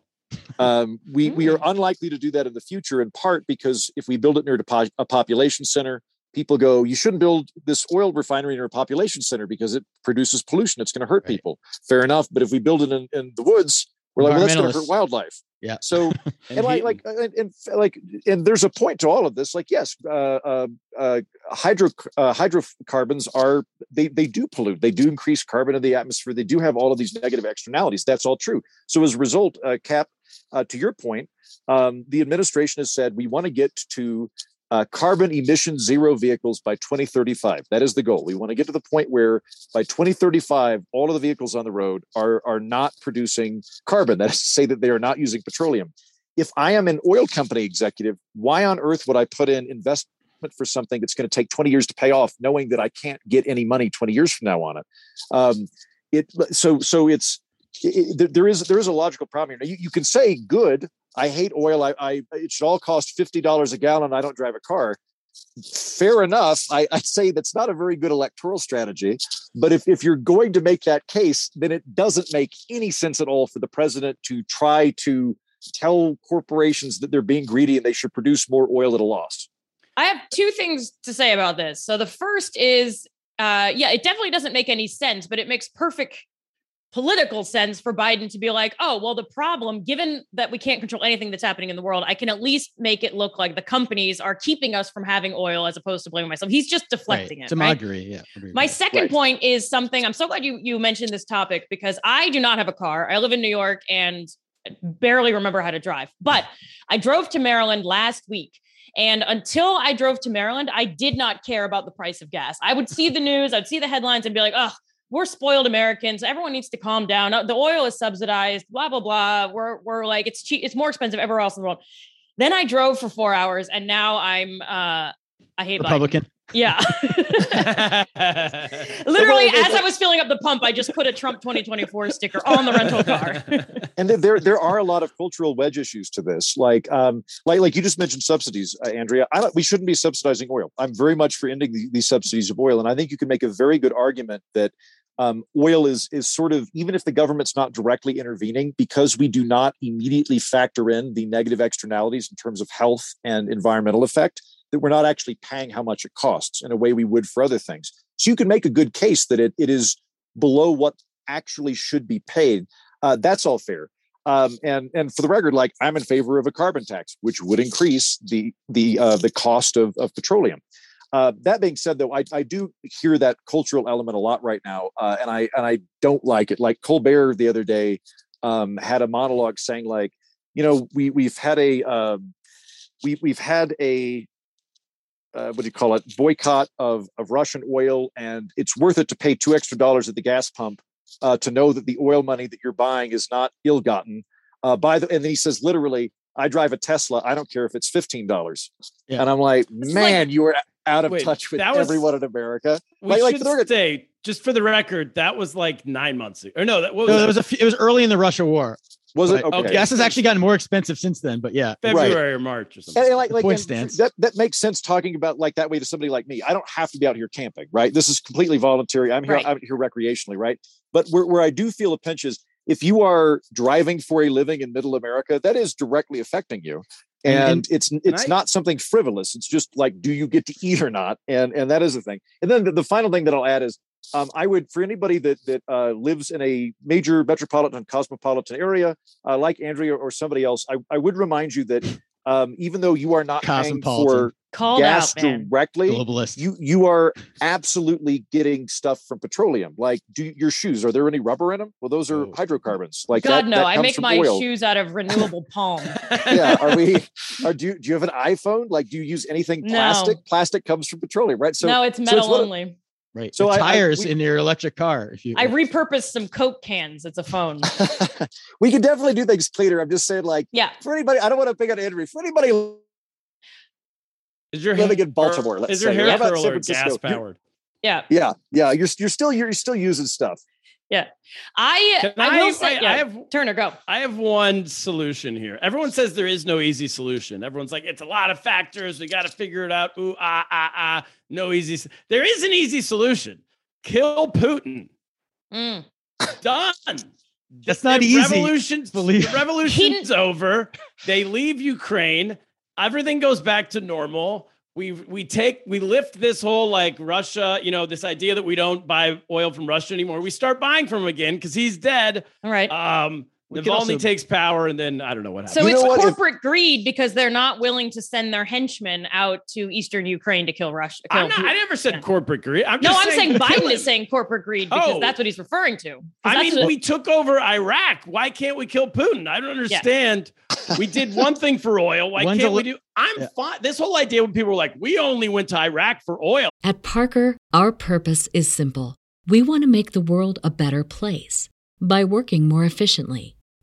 Um, we, we are unlikely to do that in the future, in part because if we build it near a population center, people go, you shouldn't build this oil refinery near a population center because it produces pollution. It's going to hurt Right. people. Fair enough. But if we build it in, in the woods, we're like, well, that's going to hurt wildlife. Yeah. So, (laughs) and, like, like, uh, and, and like, and there's a point to all of this. Like, yes, uh, uh, uh, hydro uh, hydrocarbons are they they do pollute. They do increase carbon in the atmosphere. They do have all of these negative externalities. That's all true. So, as a result, uh, Cap, uh, to your point, um, the administration has said we want to get to uh, carbon emission zero vehicles by 2035. That is the goal. We want to get to the point where by 2035, all of the vehicles on the road are, are not producing carbon. (laughs) That is to say that they are not using petroleum. If I am an oil company executive, why on earth would I put in investment for something that's going to take 20 years to pay off, knowing that I can't get any money 20 years from now on it? Um, it so so it's it, it- there is there is a logical problem here. Now, you, you can say good I hate oil. I, I it should all cost fifty dollars a gallon. I don't drive a car. fair enough. I, I say that's not a very good electoral strategy. But if, if you're going to make that case, then it doesn't make any sense at all for the president to try to tell corporations that they're being greedy and they should produce more oil at a loss. I have two things to say about this. So the first is, uh, yeah, it definitely doesn't make any sense, but it makes perfect political sense for Biden to be like, oh, well, the problem, given that we can't control anything that's happening in the world, I can at least make it look like the companies are keeping us from having oil as opposed to blaming myself. He's just deflecting right. it. To right? agree, yeah. agree My with that. second Right. point is something I'm so glad you you mentioned this topic because I do not have a car. I live in New York and barely remember how to drive. But I drove to Maryland last week. And until I drove to Maryland, I did not care about the price of gas. I would see the news, I'd see the headlines and be like, oh, we're spoiled Americans. Everyone needs to calm down. Uh, The oil is subsidized, blah, blah, blah. We're, we're like, it's cheap, it's more expensive everywhere else in the world. Then I drove for four hours and now I'm uh I hate Biden. Republican. Yeah. (laughs) (laughs) Literally, as I was filling up the pump, I just put a Trump 2024 sticker on the rental car. (laughs) and there- there there are a lot of cultural wedge issues to this like um like like you just mentioned subsidies uh, andrea I don't, we shouldn't be subsidizing oil i'm very much for ending the, these subsidies of oil and i think you can make a very good argument that um, oil is is sort of even if the government's not directly intervening because we do not immediately factor in the negative externalities in terms of health and environmental effect that we're not actually paying how much it costs in a way we would for other things so you can make a good case that it, it is below what actually should be paid uh, that's all fair. Um, and and for the record, like I'm in favor of a carbon tax, which would increase the the uh, the cost of, of petroleum. Uh, that being said, though, I, I do hear that cultural element a lot right now, uh, and I and I don't like it. Like Colbert the other day um, had a monologue saying, like, you know, we we've had a um, we we've had a uh, what do you call it boycott of of Russian oil, and it's worth it to pay two extra dollars at the gas pump uh, to know that the oil money that you're buying is not ill-gotten. Uh, by the and then he says literally, I drive a Tesla. I don't care if it's fifteen dollars. Yeah. And I'm like, It's man, you are out of Wait, touch with was- everyone in America. we Like- like should for the record- say, just for the record, that was like nine months ago. Or no, that what No, was, it it? was a few, it was early in the Russia war. Was it But okay? Gas has actually gotten more expensive since then, but yeah. February or March or something. And, and like, The like point and stands. that that makes sense talking about like that way to somebody like me. I don't have to be out here camping, right? This is completely voluntary. I'm here Right. I'm here recreationally, right? But where, where I do feel a pinch is if you are driving for a living in middle America, that is directly affecting you. And- And, it's it's I- not something frivolous. It's just like, do you get to eat or not? And and that is the thing. And then the, the final thing that I'll add is um, I would for anybody that that uh, lives in a major metropolitan cosmopolitan area uh, like Andrea or somebody else, I, I would remind you that um, even though you are not paying for Called gas out, directly, Globalist. you you are absolutely getting stuff from petroleum. Like, do your shoes are there any rubber in them? Well, those are Oh. hydrocarbons. Like God that, no, that I make my oil. shoes out of renewable palm. (laughs) yeah, are we? Are do you, do you have an iPhone? Like, do you use anything No. plastic? Plastic comes from petroleum, right? So no, it's so metal one of- only. Right. so the I- I- tires we- in your electric car. If you I repurposed some Coke cans. It's a phone. (laughs) we can definitely do things cleaner. I'm just saying, like, Yeah. for anybody, I don't want to pick on Andrew. For anybody Is your living hair- in Baltimore, let's is your say, hair or how about curler gas powered? Yeah. Yeah, yeah, you're you're still you're still using stuff. I I, I, will say I- yeah. I have Turner, go. I have one solution here. Everyone says there is no easy solution. Everyone's like, it's a lot of factors. We got to figure it out. Ooh, ah, ah, ah. No easy. There is an easy solution. Kill Putin. Mm. Done. That's not the easy, Revolution's, believe- the revolution's over. They leave Ukraine. Everything goes back to normal. We we take we lift this whole like Russia, you know, this idea that we don't buy oil from Russia anymore. We start buying from him again because he's dead. All right. Um, We can Navalny also- takes power, and then I don't know what happens. So You it's know what? If- corporate greed because they're not willing to send their henchmen out to eastern Ukraine to kill Russia. Kill I'm not, I never said Yeah. corporate greed. I'm no, just I'm saying kill Biden him. is saying corporate greed because Oh. that's what he's referring to. I mean, what- we took over Iraq. Why can't we kill Putin? I don't understand. we did one thing for oil. Why When's can't the we do? I'm Yeah. fine. This whole idea when people were like, "We only went to Iraq for oil." At Parker, our purpose is simple. We want to make the world a better place by working more efficiently,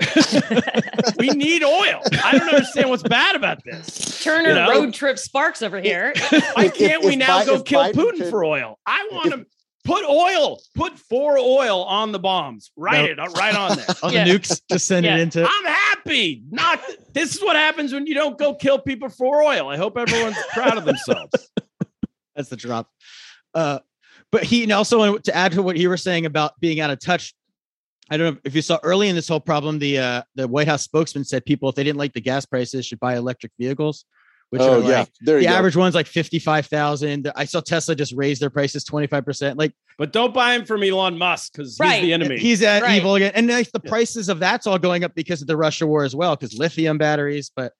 (laughs) we need oil. I don't understand what's bad about this. Turner You know? road trip sparks over here. (laughs) Why can't if- we if now Bi- go kill Biden Putin could- for oil? I want to put oil, put for oil on the bombs. Write it uh, right on there. (laughs) All Yeah. the nukes just send Yeah. it into. I'm happy. Not this is what happens when you don't go kill people for oil. I hope everyone's proud of themselves. That's the drop. Uh, but he and also to add to what you were saying about being out of touch. I don't know if you saw early in this whole problem, the uh, the White House spokesman said people, if they didn't like the gas prices, should buy electric vehicles, which oh are yeah, like there the you go. average one's like fifty five thousand. I saw Tesla just raise their prices twenty five percent. Like But don't buy him from Elon Musk because Right. he's the enemy. he's uh, Right. evil again, and like the Yeah. prices of that's all going up because of the Russia war as well, because lithium batteries. But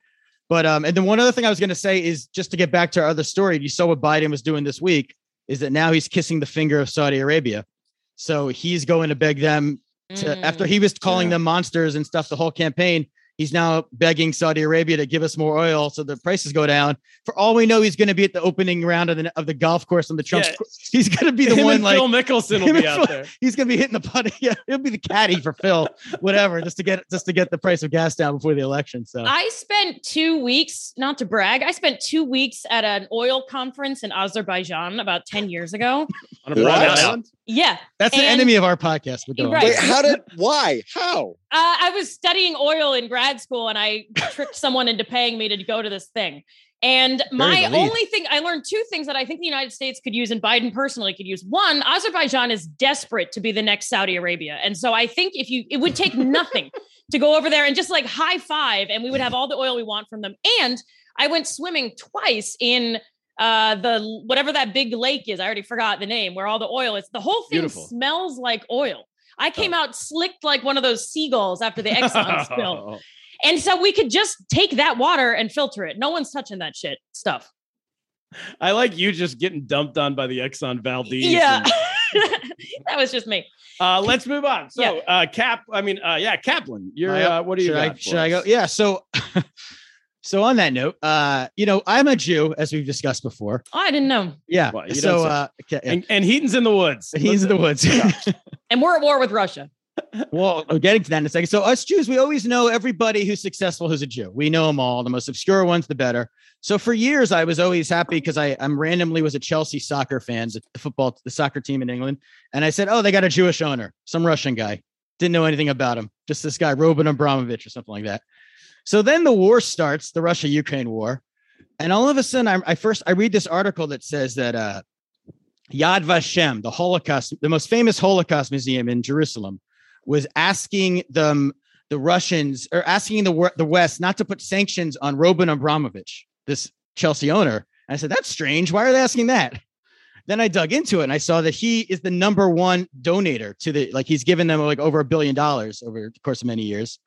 but um, and then one other thing I was going to say is just to get back to our other story. You saw what Biden was doing this week. Is that now he's kissing the finger of Saudi Arabia? So he's going to beg them to Mm. after he was calling Yeah. them monsters and stuff the whole campaign. He's now begging Saudi Arabia to give us more oil so the prices go down. For all we know, he's going to be at the opening round of the of the golf course on the Trump. Yeah. He's going to be the Him one and like Phil Mickelson will be out Phil- there. he's gonna be hitting the putt. (laughs) Yeah, he'll be the caddy for Phil, whatever, just to get just to get the price of gas down before the election. So I spent two weeks, not to brag, I spent two weeks at an oil conference in Azerbaijan about 10 years ago. On a What? private island. Yeah. that's the and- enemy of our podcast. But go on. Right. Wait, how did? (laughs) Why? How? Uh, I was studying oil in grad school and I tricked someone into paying me to go to this thing. And my only thing, I learned two things that I think the United States could use and Biden personally could use. One, Azerbaijan is desperate to be the next Saudi Arabia. And so I think if you, it would take (laughs) nothing to go over there and just like high five and we would have all the oil we want from them. And I went swimming twice in uh the whatever that big lake is i already forgot the name where all the oil is the whole thing Beautiful. smells like oil i came out slicked like one of those seagulls after the exxon (laughs) spill and so we could just take that water and filter it no one's touching that shit stuff I like you just getting dumped on by the Exxon Valdez. yeah and- (laughs) that was just me uh, let's move on. So, Yeah. uh, Cap, I mean, uh, yeah, Kaplan, you're, uh, what do you should I should I go? Yeah. So (laughs) so on that note, uh, you know, I'm a Jew, as we've discussed before. oh i didn't know Yeah. Well, so uh, okay, yeah. And, and Heaton's in the woods. he's in the woods. (laughs) and we're at war with russia (laughs) well, I'm getting to that in a second. So us Jews, we always know everybody who's successful who's a Jew. We know them all. The most obscure ones, the better. So for years, I was always happy because I I'm randomly was a Chelsea soccer fan, the football, the soccer team in England, and I said, oh, they got a Jewish owner, some Russian guy. Didn't know anything about him. Just this guy, Roman Abramovich or something like that. So then the war starts, the Russia-Ukraine war, and all of a sudden, I, I first I read this article that says that uh, Yad Vashem, the Holocaust, the most famous Holocaust museum in Jerusalem, was asking them, the Russians, or asking the the West not to put sanctions on Roman Abramovich, this Chelsea owner. And I said, that's strange. Why are they asking that? Then I dug into it and I saw that he is the number one donator to the, like he's given them like over a billion dollars over the course of many years.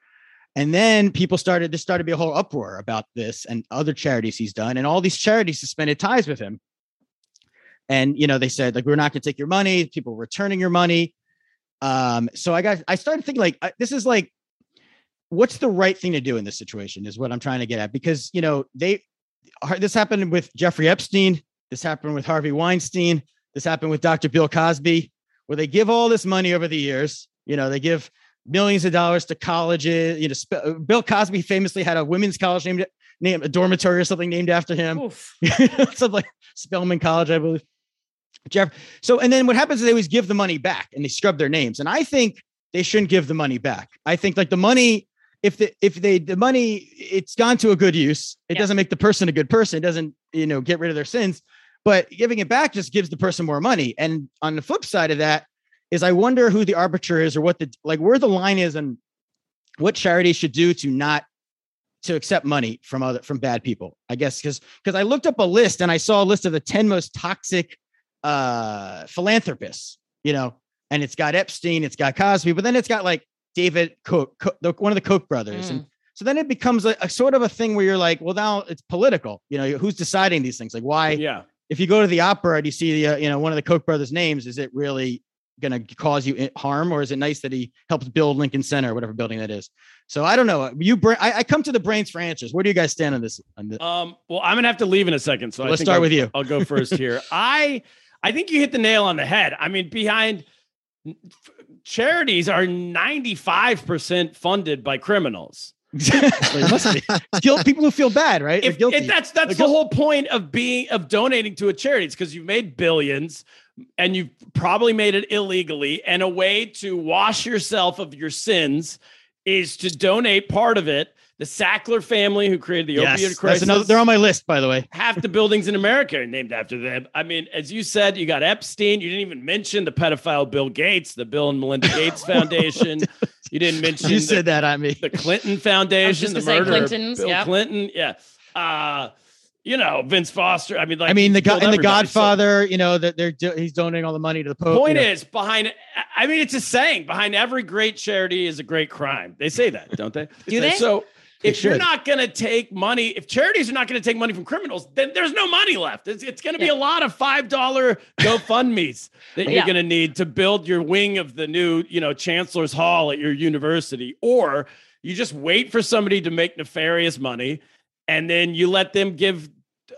And then people started, there started to be a whole uproar about this and other charities he's done. And all these charities suspended ties with him. And, you know, they said, like, we're not going to take your money. People returning your money. Um, so I got, I started thinking, like, I- this is like, what's the right thing to do in this situation is what I'm trying to get at. Because, you know, they, this happened with Jeffrey Epstein. This happened with Harvey Weinstein. This happened with Dr. Bill Cosby, where they give all this money over the years. You know, they give millions of dollars to colleges. You know, Sp- uh, Bill Cosby famously had a women's college named, named a dormitory or something named after him. (laughs) Something like Spelman College, I believe. Jeff. So, and then what happens is they always give the money back and they scrub their names. And I think they shouldn't give the money back. I think like the money, if the if they the money it's gone to a good use, it Yeah. doesn't make the person a good person. It doesn't you know get rid of their sins. But giving it back just gives the person more money. And on the flip side of that is I wonder who the arbiter is or what the like where the line is and what charity should do to not to accept money from other from bad people. I guess because because I looked up a list and I saw a list of the 10 most toxic uh philanthropists, you know, and it's got Epstein, it's got Cosby, but then it's got like David Koch, Koch one of the Koch brothers. And so then it becomes a, a sort of a thing where you're like, well, now it's political. You know, who's deciding these things? Like, why? Yeah. If you go to the opera and you see the, uh, you know, one of the Koch brothers' names, is it really going to cause you harm, or is it nice that he helps build Lincoln Center, or whatever building that is? So I don't know. You, bring, I, I come to the brains for answers. Where do you guys stand on this? On the, Um, well, I'm gonna have to leave in a second, so I Let's start I'll- with you. I'll go first (laughs) here. I I think you hit the nail on the head. I mean, behind charities are 95% funded by criminals. (laughs) Exactly. Must be. It's guilt, people who feel bad, right? If, guilty. if that's that's They're the whole point of being of donating to a charity. It's because you've made billions and you've probably made it illegally. And a way to wash yourself of your sins is to donate part of it. The Sackler family, who created the yes, opioid that's crisis, another, they're on my list, by the way. half the buildings in America are named after them. I mean, as you said, you got Epstein. You didn't even mention the pedophile Bill Gates, the Bill and Melinda (laughs) Gates Foundation. You didn't mention You the, said that I mean the Clinton Foundation, the just gonna say murder of Clintons, Bill yeah. Clinton. Yeah. Uh, you know, Vince Foster. I mean, like I mean, the killed guy and the everybody. So- Godfather. You know that they're do- he's donating all the money to the Pope. Point you know. is, behind, I mean, it's a saying behind every great charity is a great crime. They say that, don't they? (laughs) Do they? So They if you're not going to take money, if charities are not going to take money from criminals, then there's no money left. It's, it's going to be Yeah. a lot of $5 GoFundMe's (laughs) that you're going to need to build your wing of the new, you know, Chancellor's Hall at your university. Or you just wait for somebody to make nefarious money and then you let them give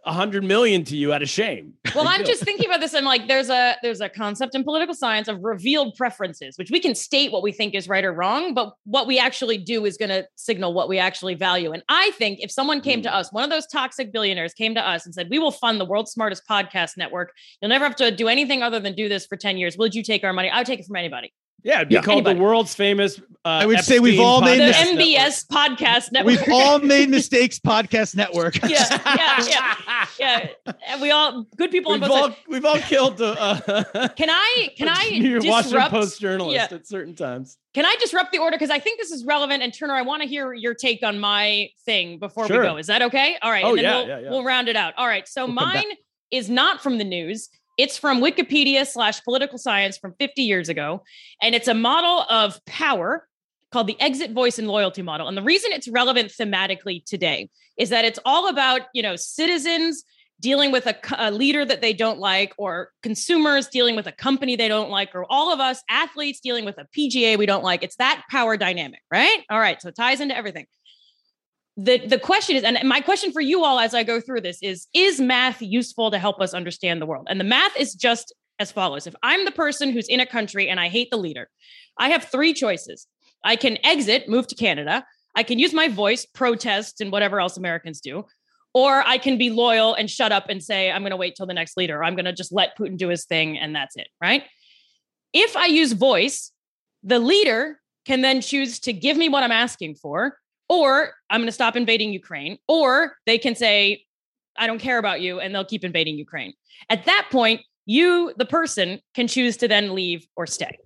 a hundred million to you out of shame. Well, I'm (laughs) just thinking about this. I'm like, there's a there's a concept in political science of revealed preferences, which we can state what we think is right or wrong, but what we actually do is going to signal what we actually value. And I think if someone came Hmm. to us, one of those toxic billionaires came to us and said, "We will fund the world's smartest podcast network. You'll never have to do anything other than do this for 10 years. Would you take our money? I would take it from anybody. Yeah, it'd be Yeah. called Anybody. the world's famous. Uh, I would say we've Epstein all made The Podcast this- Network. MBS podcast network. We've all made mistakes. Podcast (laughs) network. yeah, yeah, yeah, yeah. And we all good people on We've both all, sides. we've all killed the uh, (laughs) Can I can I (laughs) New York Washington disrupt Post journalist yeah. at certain times. Can I disrupt the order? Because I think this is relevant. And Turner, I want to hear your take on my thing before Sure. we go. Is that okay? All right. Oh, and then yeah, we'll, yeah, yeah. we'll round it out. All right. So We'll mine is not from the news. It's from Wikipedia slash political science from 50 years ago. And it's a model of power called the exit voice and loyalty model. And the reason it's relevant thematically today is that it's all about, you know, citizens dealing with a, a leader that they don't like, or consumers dealing with a company they don't like, or all of us athletes dealing with a PGA we don't like. It's that power dynamic, right? All right. So it ties into everything. The, the question is, and my question for you all as I go through this is Is math useful to help us understand the world? And the math is just as follows If I'm the person who's in a country and I hate the leader, I have three choices. I can exit, move to Canada. I can use my voice, protest, and whatever else Americans do. Or I can be loyal and shut up and say, I'm going to wait till the next leader. I'm going to just let Putin do his thing and that's it. Right. If I use voice, the leader can then choose to give me what I'm asking for, or I'm going to stop invading Ukraine, or they can say, I don't care about you, and they'll keep invading Ukraine. At that point, you, the person, can choose to then leave or stay.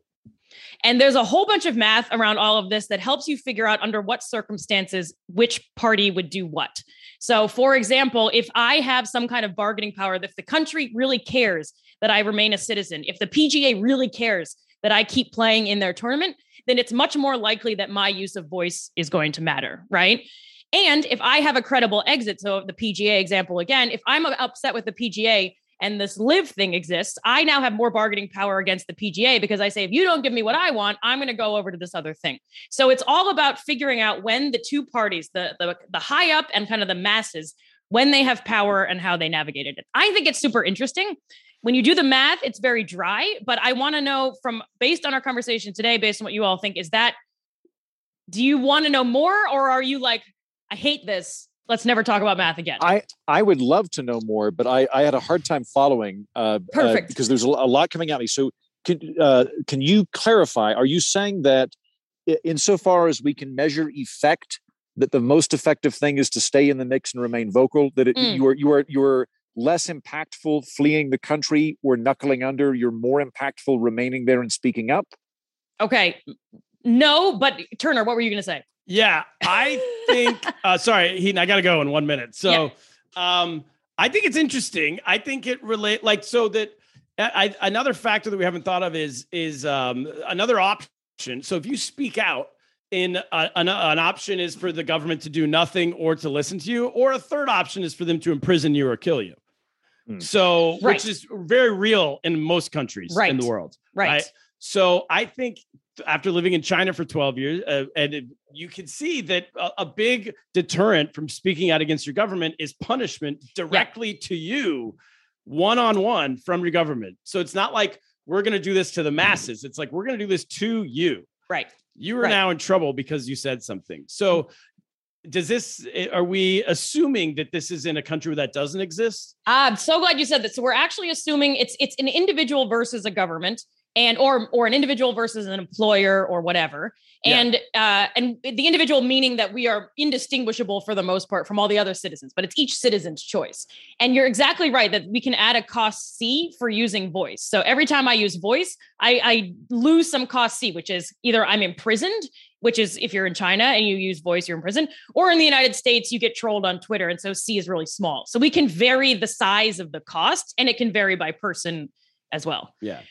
And there's a whole bunch of math around all of this that helps you figure out under what circumstances which party would do what. So, for example, if I have some kind of bargaining power, if the country really cares that I remain a citizen, if the PGA really cares that I keep playing in their tournament, then it's much more likely that my use of voice is going to matter, right? And if I have a credible exit, so the PGA example again, if I'm upset with the PGA and this LIV thing exists, I now have more bargaining power against the PGA because I say, if you don't give me what I want, I'm going to go over to this other thing. So it's all about figuring out when the two parties, the, the, the high up and kind of the masses, when they have power and how they navigated it. I think it's super interesting. When you do the math, it's very dry, but I want to know from based on our conversation today, based on what you all think, is that do you want to know more or are you like, I hate this. Let's never talk about math again. I I would love to know more, but I I had a hard time following. Uh, uh, Perfect. because there's a, lot coming at me. So can uh, can you clarify? Are you saying that insofar as we can measure effect, that the most effective thing is to stay in the mix and remain vocal? That it, Mm. you are you are you're less impactful fleeing the country or knuckling under. You're more impactful remaining there and speaking up. okay. No, but Turner, what were you going to say? Yeah, I think. (laughs) uh, sorry, Heaton, I got to go in one minute. So, um, I think it's interesting. I think it relate like so that I, I, another factor that we haven't thought of is is um, another option. So if you speak out. In a, an, an option is for the government to do nothing or to listen to you, or a third option is for them to imprison you or kill you. Hmm. So, Right. which is very real in most countries in the world. Right. So I think after living in China for 12 years, uh, and it- you can see that a, a big deterrent from speaking out against your government is punishment directly to you, one on one from your government. So it's not like we're going to do this to the masses. It's like we're going to do this to you. Right. You are Right. now in trouble because you said something. So does this eh, are we assuming that this is in a country that doesn't exist? I'm so glad you said that. So we're actually assuming it's it's an individual versus a government and or or an individual versus an employer or whatever. Yeah. And uh and the individual meaning that we are indistinguishable for the most part from all the other citizens, but it's each citizen's choice. And you're exactly right that we can add a cost C for using voice. So every time I use voice, I, I lose some cost C, which is either I'm imprisoned, which is if you're in China and you use voice, you're in prison, or in the United States, you get trolled on Twitter. And so C is really small. So we can vary the size of the cost and it can vary by person as well. Yeah.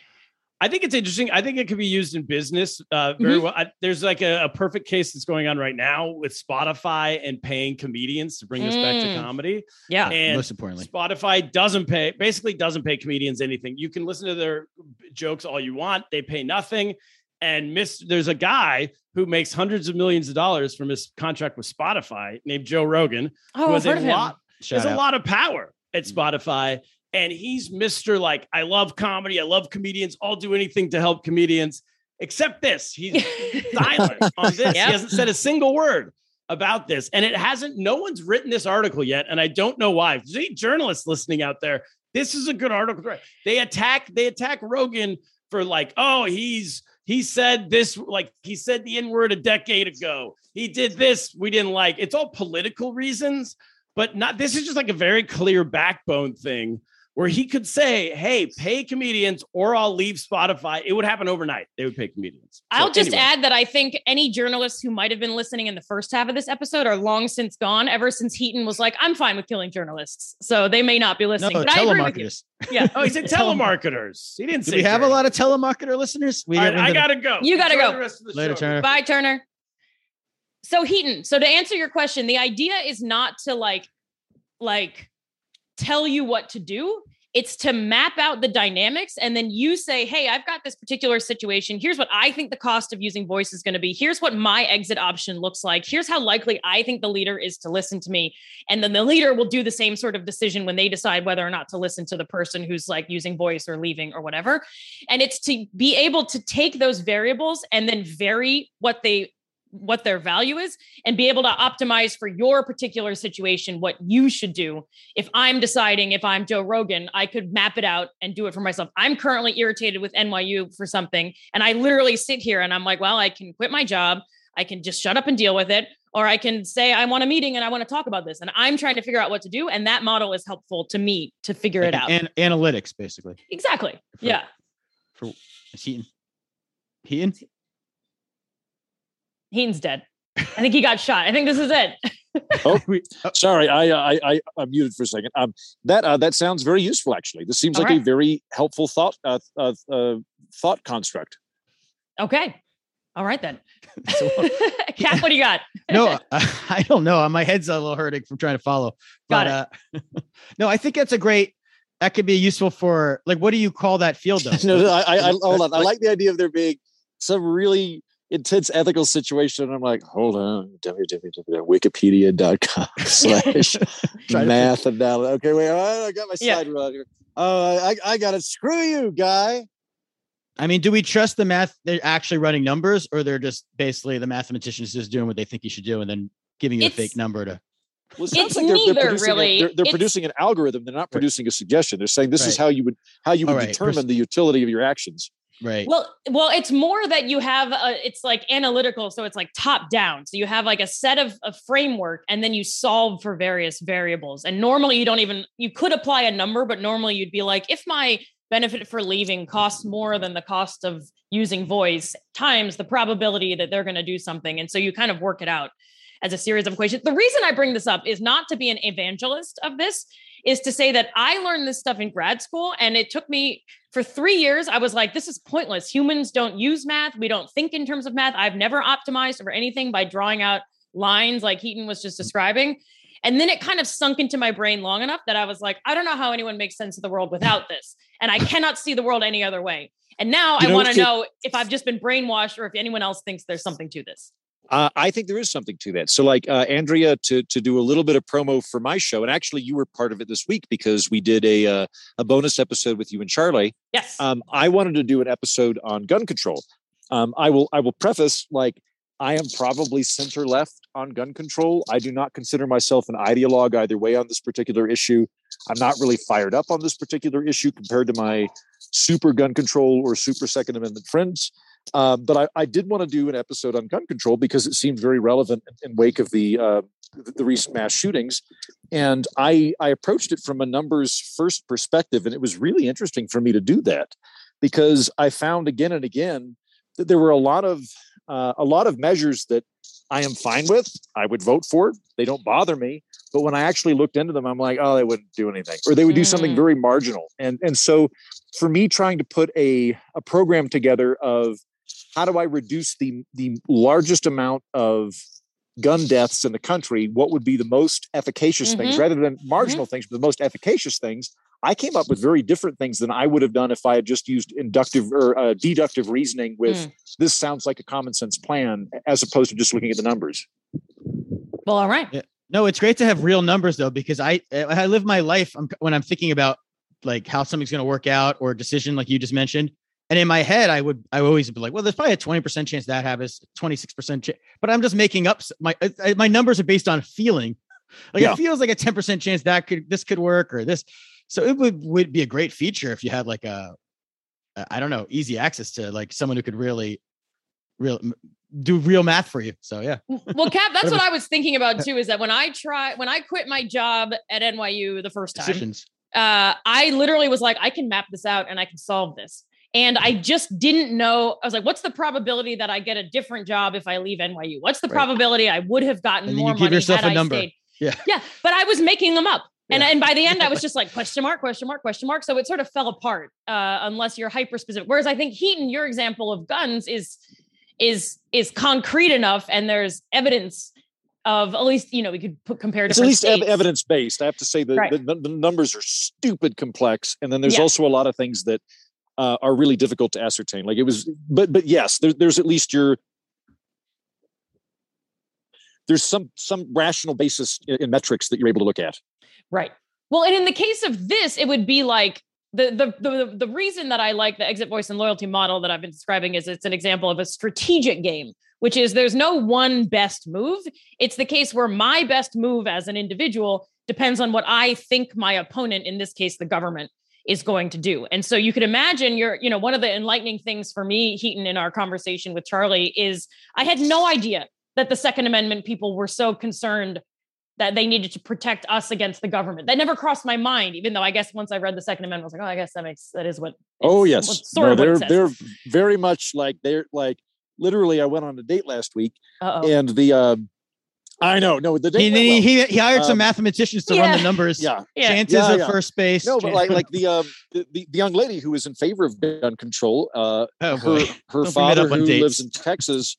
I think it's interesting. I think it could be used in business uh, very Mhm. well. I, there's like a, a perfect case that's going on right now with Spotify and paying comedians to bring us back to Mm. comedy. Yeah. And Most importantly. Spotify doesn't pay, basically doesn't pay comedians anything. You can listen to their jokes all you want. They pay nothing. And miss, there's a guy who makes hundreds of millions of dollars from his contract with Spotify named Joe Rogan, Oh, who I've has heard a of him. lot, Shout there's a lot of power at Mm. Spotify. And he's Mr. Like, I love comedy. I love comedians. I'll do anything to help comedians, except this. He's (laughs) silent on this. Yep. He hasn't said a single word about this. And it hasn't, no one's written this article yet. And I don't know why. If there's any journalists listening out there, this is a good article. They attack, they attack Rogan for like, oh, he's he said this, like he said the N-word a decade ago. He did this, we didn't like. It's all political reasons, but not this is just like a very clear backbone thing where he could say, Hey, pay comedians or I'll leave Spotify. It would happen overnight. They would pay comedians. So I'll just anyway. add that I think any journalists who might have been listening in the first half of this episode are long since gone. Ever since Heaton was like, "I'm fine with killing journalists," so they may not be listening. No, but I agree with you. telemarketers. Yeah, (laughs) Oh, he said (laughs) telemarketers. He didn't Do say we have a lot of telemarketer listeners? We All right, get I gotta go. You gotta Enjoy go. the rest of the Later, show. Turner. Bye, Turner. So Heaton, so to answer your question, the idea is not to like like tell you what to do. It's to map out the dynamics and then you say, "Hey, I've got this particular situation. Here's what I think the cost of using voice is going to be. Here's what my exit option looks like. Here's how likely I think the leader is to listen to me." And then the leader will do the same sort of decision when they decide whether or not to listen to the person who's like using voice or leaving or whatever. And it's to be able to take those variables and then vary what they what their value is and be able to optimize for your particular situation what you should do. If I'm deciding if I'm Joe Rogan, I could map it out and do it for myself. I'm currently irritated with NYU for something and I literally sit here and I'm like, well, I can quit my job. I can just shut up and deal with it or I can say I want a meeting and I want to talk about this and I'm trying to figure out what to do and that model is helpful to me to figure it out. An- analytics, basically. exactly. For- Yeah. For is Heaton. Heaton? Heaton's dead. I think he got shot. I think this is it. (laughs) We- oh, Sorry, I uh, I I I'm muted for a second. Um, that uh, that sounds very useful. Actually, this seems All like a very helpful thought uh, uh, uh, thought construct. Okay. All right then. (laughs) So- Kat, (laughs) what do you got? no, I, I don't know. My head's a little hurting from trying to follow. Got But uh, no, I think that's a great. That could be useful for like. What do you call that field though? no, I, I, I Like- hold on. I like- like the idea of there being some really intense ethical situation. I'm like, hold on, www.wikipedia.com slash math analysis. Okay, wait, I got my Yeah. out here. Oh, I, I got it. Screw you, guy. I mean, do we trust the math? They're actually running numbers, or they're just basically the mathematicians just doing what they think you should do, and then giving you a fake number to. Well, it It's like they're, they're neither, producing, really. a, they're, they're producing an algorithm. They're not producing a suggestion. They're saying this is how you would how you would right, determine pers- the utility of your actions. Right. Well, well, it's more that you have a, it's like analytical, so it's like top down. So you have like a set of a framework, and then you solve for various variables. And normally you don't even you could apply a number, but normally you'd be like, if my benefit for leaving costs more than the cost of using voice times the probability that they're going to do something, and so you kind of work it out as a series of equations. The reason I bring this up is not to be an evangelist of this, is to say that I learned this stuff in grad school and it took me for three years. I was like, this is pointless. Humans don't use math. We don't think in terms of math. I've never optimized for anything by drawing out lines like Heaton was just describing. And then it kind of sunk into my brain long enough that I was like, I don't know how anyone makes sense of the world without this. And I cannot see the world any other way. And now You I want to know if I've just been brainwashed or if anyone else thinks there's something to this. Uh, I think there is something to that. So, like uh, Andrea, to to do a little bit of promo for my show, and actually, you were part of it this week because we did a uh, a bonus episode with you and Charlie. Yes. Um, I wanted to do an episode on gun control. Um, I will I will preface like I am probably center left on gun control. I do not consider myself an ideologue either way on this particular issue. I'm not really fired up on this particular issue compared to my super gun control or super Second Amendment friends. Um, but I, I, did want to do an episode on gun control because it seemed very relevant in, in wake of the uh, the recent mass shootings, and I I approached it from a numbers first perspective, and it was really interesting for me to do that because I found again and again that there were a lot of uh, a lot of measures that I am fine with. I would vote for. They don't bother me. But when I actually looked into them, I'm like, oh, they wouldn't do anything, or they would do something Mm. very marginal. And and so, for me, trying to put a a program together of how do I reduce the the largest amount of gun deaths in the country? What would be the most efficacious things, rather than marginal things, but the most efficacious things? I came up with very different things than I would have done if I had just used inductive or uh, deductive reasoning with Mm. this sounds like a common sense plan as opposed to just looking at the numbers. well, all right. No, it's great to have real numbers though, because I I live my life I'm, when I'm thinking about like how something's going to work out or a decision like you just mentioned. And in my head, I would I would always be like, well, there's probably a 20% chance that happens, 26% chance, but I'm just making up my I, my numbers are based on feeling. Like Yeah. it feels like a 10% chance that could this could work or this. So it would would be a great feature if you had like a uh, I don't know, easy access to like someone who could really real do real math for you. So yeah. Well, Cap, that's what I was thinking about too. Is that when I try when I quit my job at NYU the first time, Decisions. uh, I literally was like, I can map this out and I can solve this. And I just didn't know. I was like, what's the probability that I get a different job if I leave NYU? What's the Right. probability I would have gotten And then you more give money yourself had a I number. stayed? Yeah. Yeah. But I was making them up. And, Yeah. and by the end, I was (laughs) just like question mark, question mark, question mark. So it sort of fell apart uh, unless you're hyper specific. Whereas I think Heaton, your example of guns is is is concrete enough, and there's evidence of at least you know we could put compare It's at least ev- evidence based. I have to say that Right. the, the numbers are stupid complex, and then there's Yeah. also a lot of things that uh, are really difficult to ascertain. Like it was, but but yes, there, there's at least your there's some some rational basis in, in metrics that you're able to look at. Right. Well, and in the case of this, it would be like the the the the reason that I like the exit voice and loyalty model that I've been describing is it's an example of a strategic game, which is there's no one best move. It's the case where my best move as an individual depends on what I think my opponent, in this case, the government, is going to do. And so you could imagine you're, you know, one of the enlightening things for me, Heaton, in our conversation with Charlie, is I had no idea that the Second Amendment people were so concerned that they needed to protect us against the government. That never crossed my mind, even though I guess once I read the Second Amendment, I was like, oh, I guess that makes that is what. Oh yes, no, they're they're very much like they're like literally. I went on a date last week, Uh-oh. and the um, I know no the date He, he, well. he, he hired some Um, mathematicians to run the numbers. yeah Yeah. Chances Yeah, of first base. no but like like the um the, the, the young lady who is in favor of gun control uh Oh, her boy. her Don't father who dates. lives in Texas,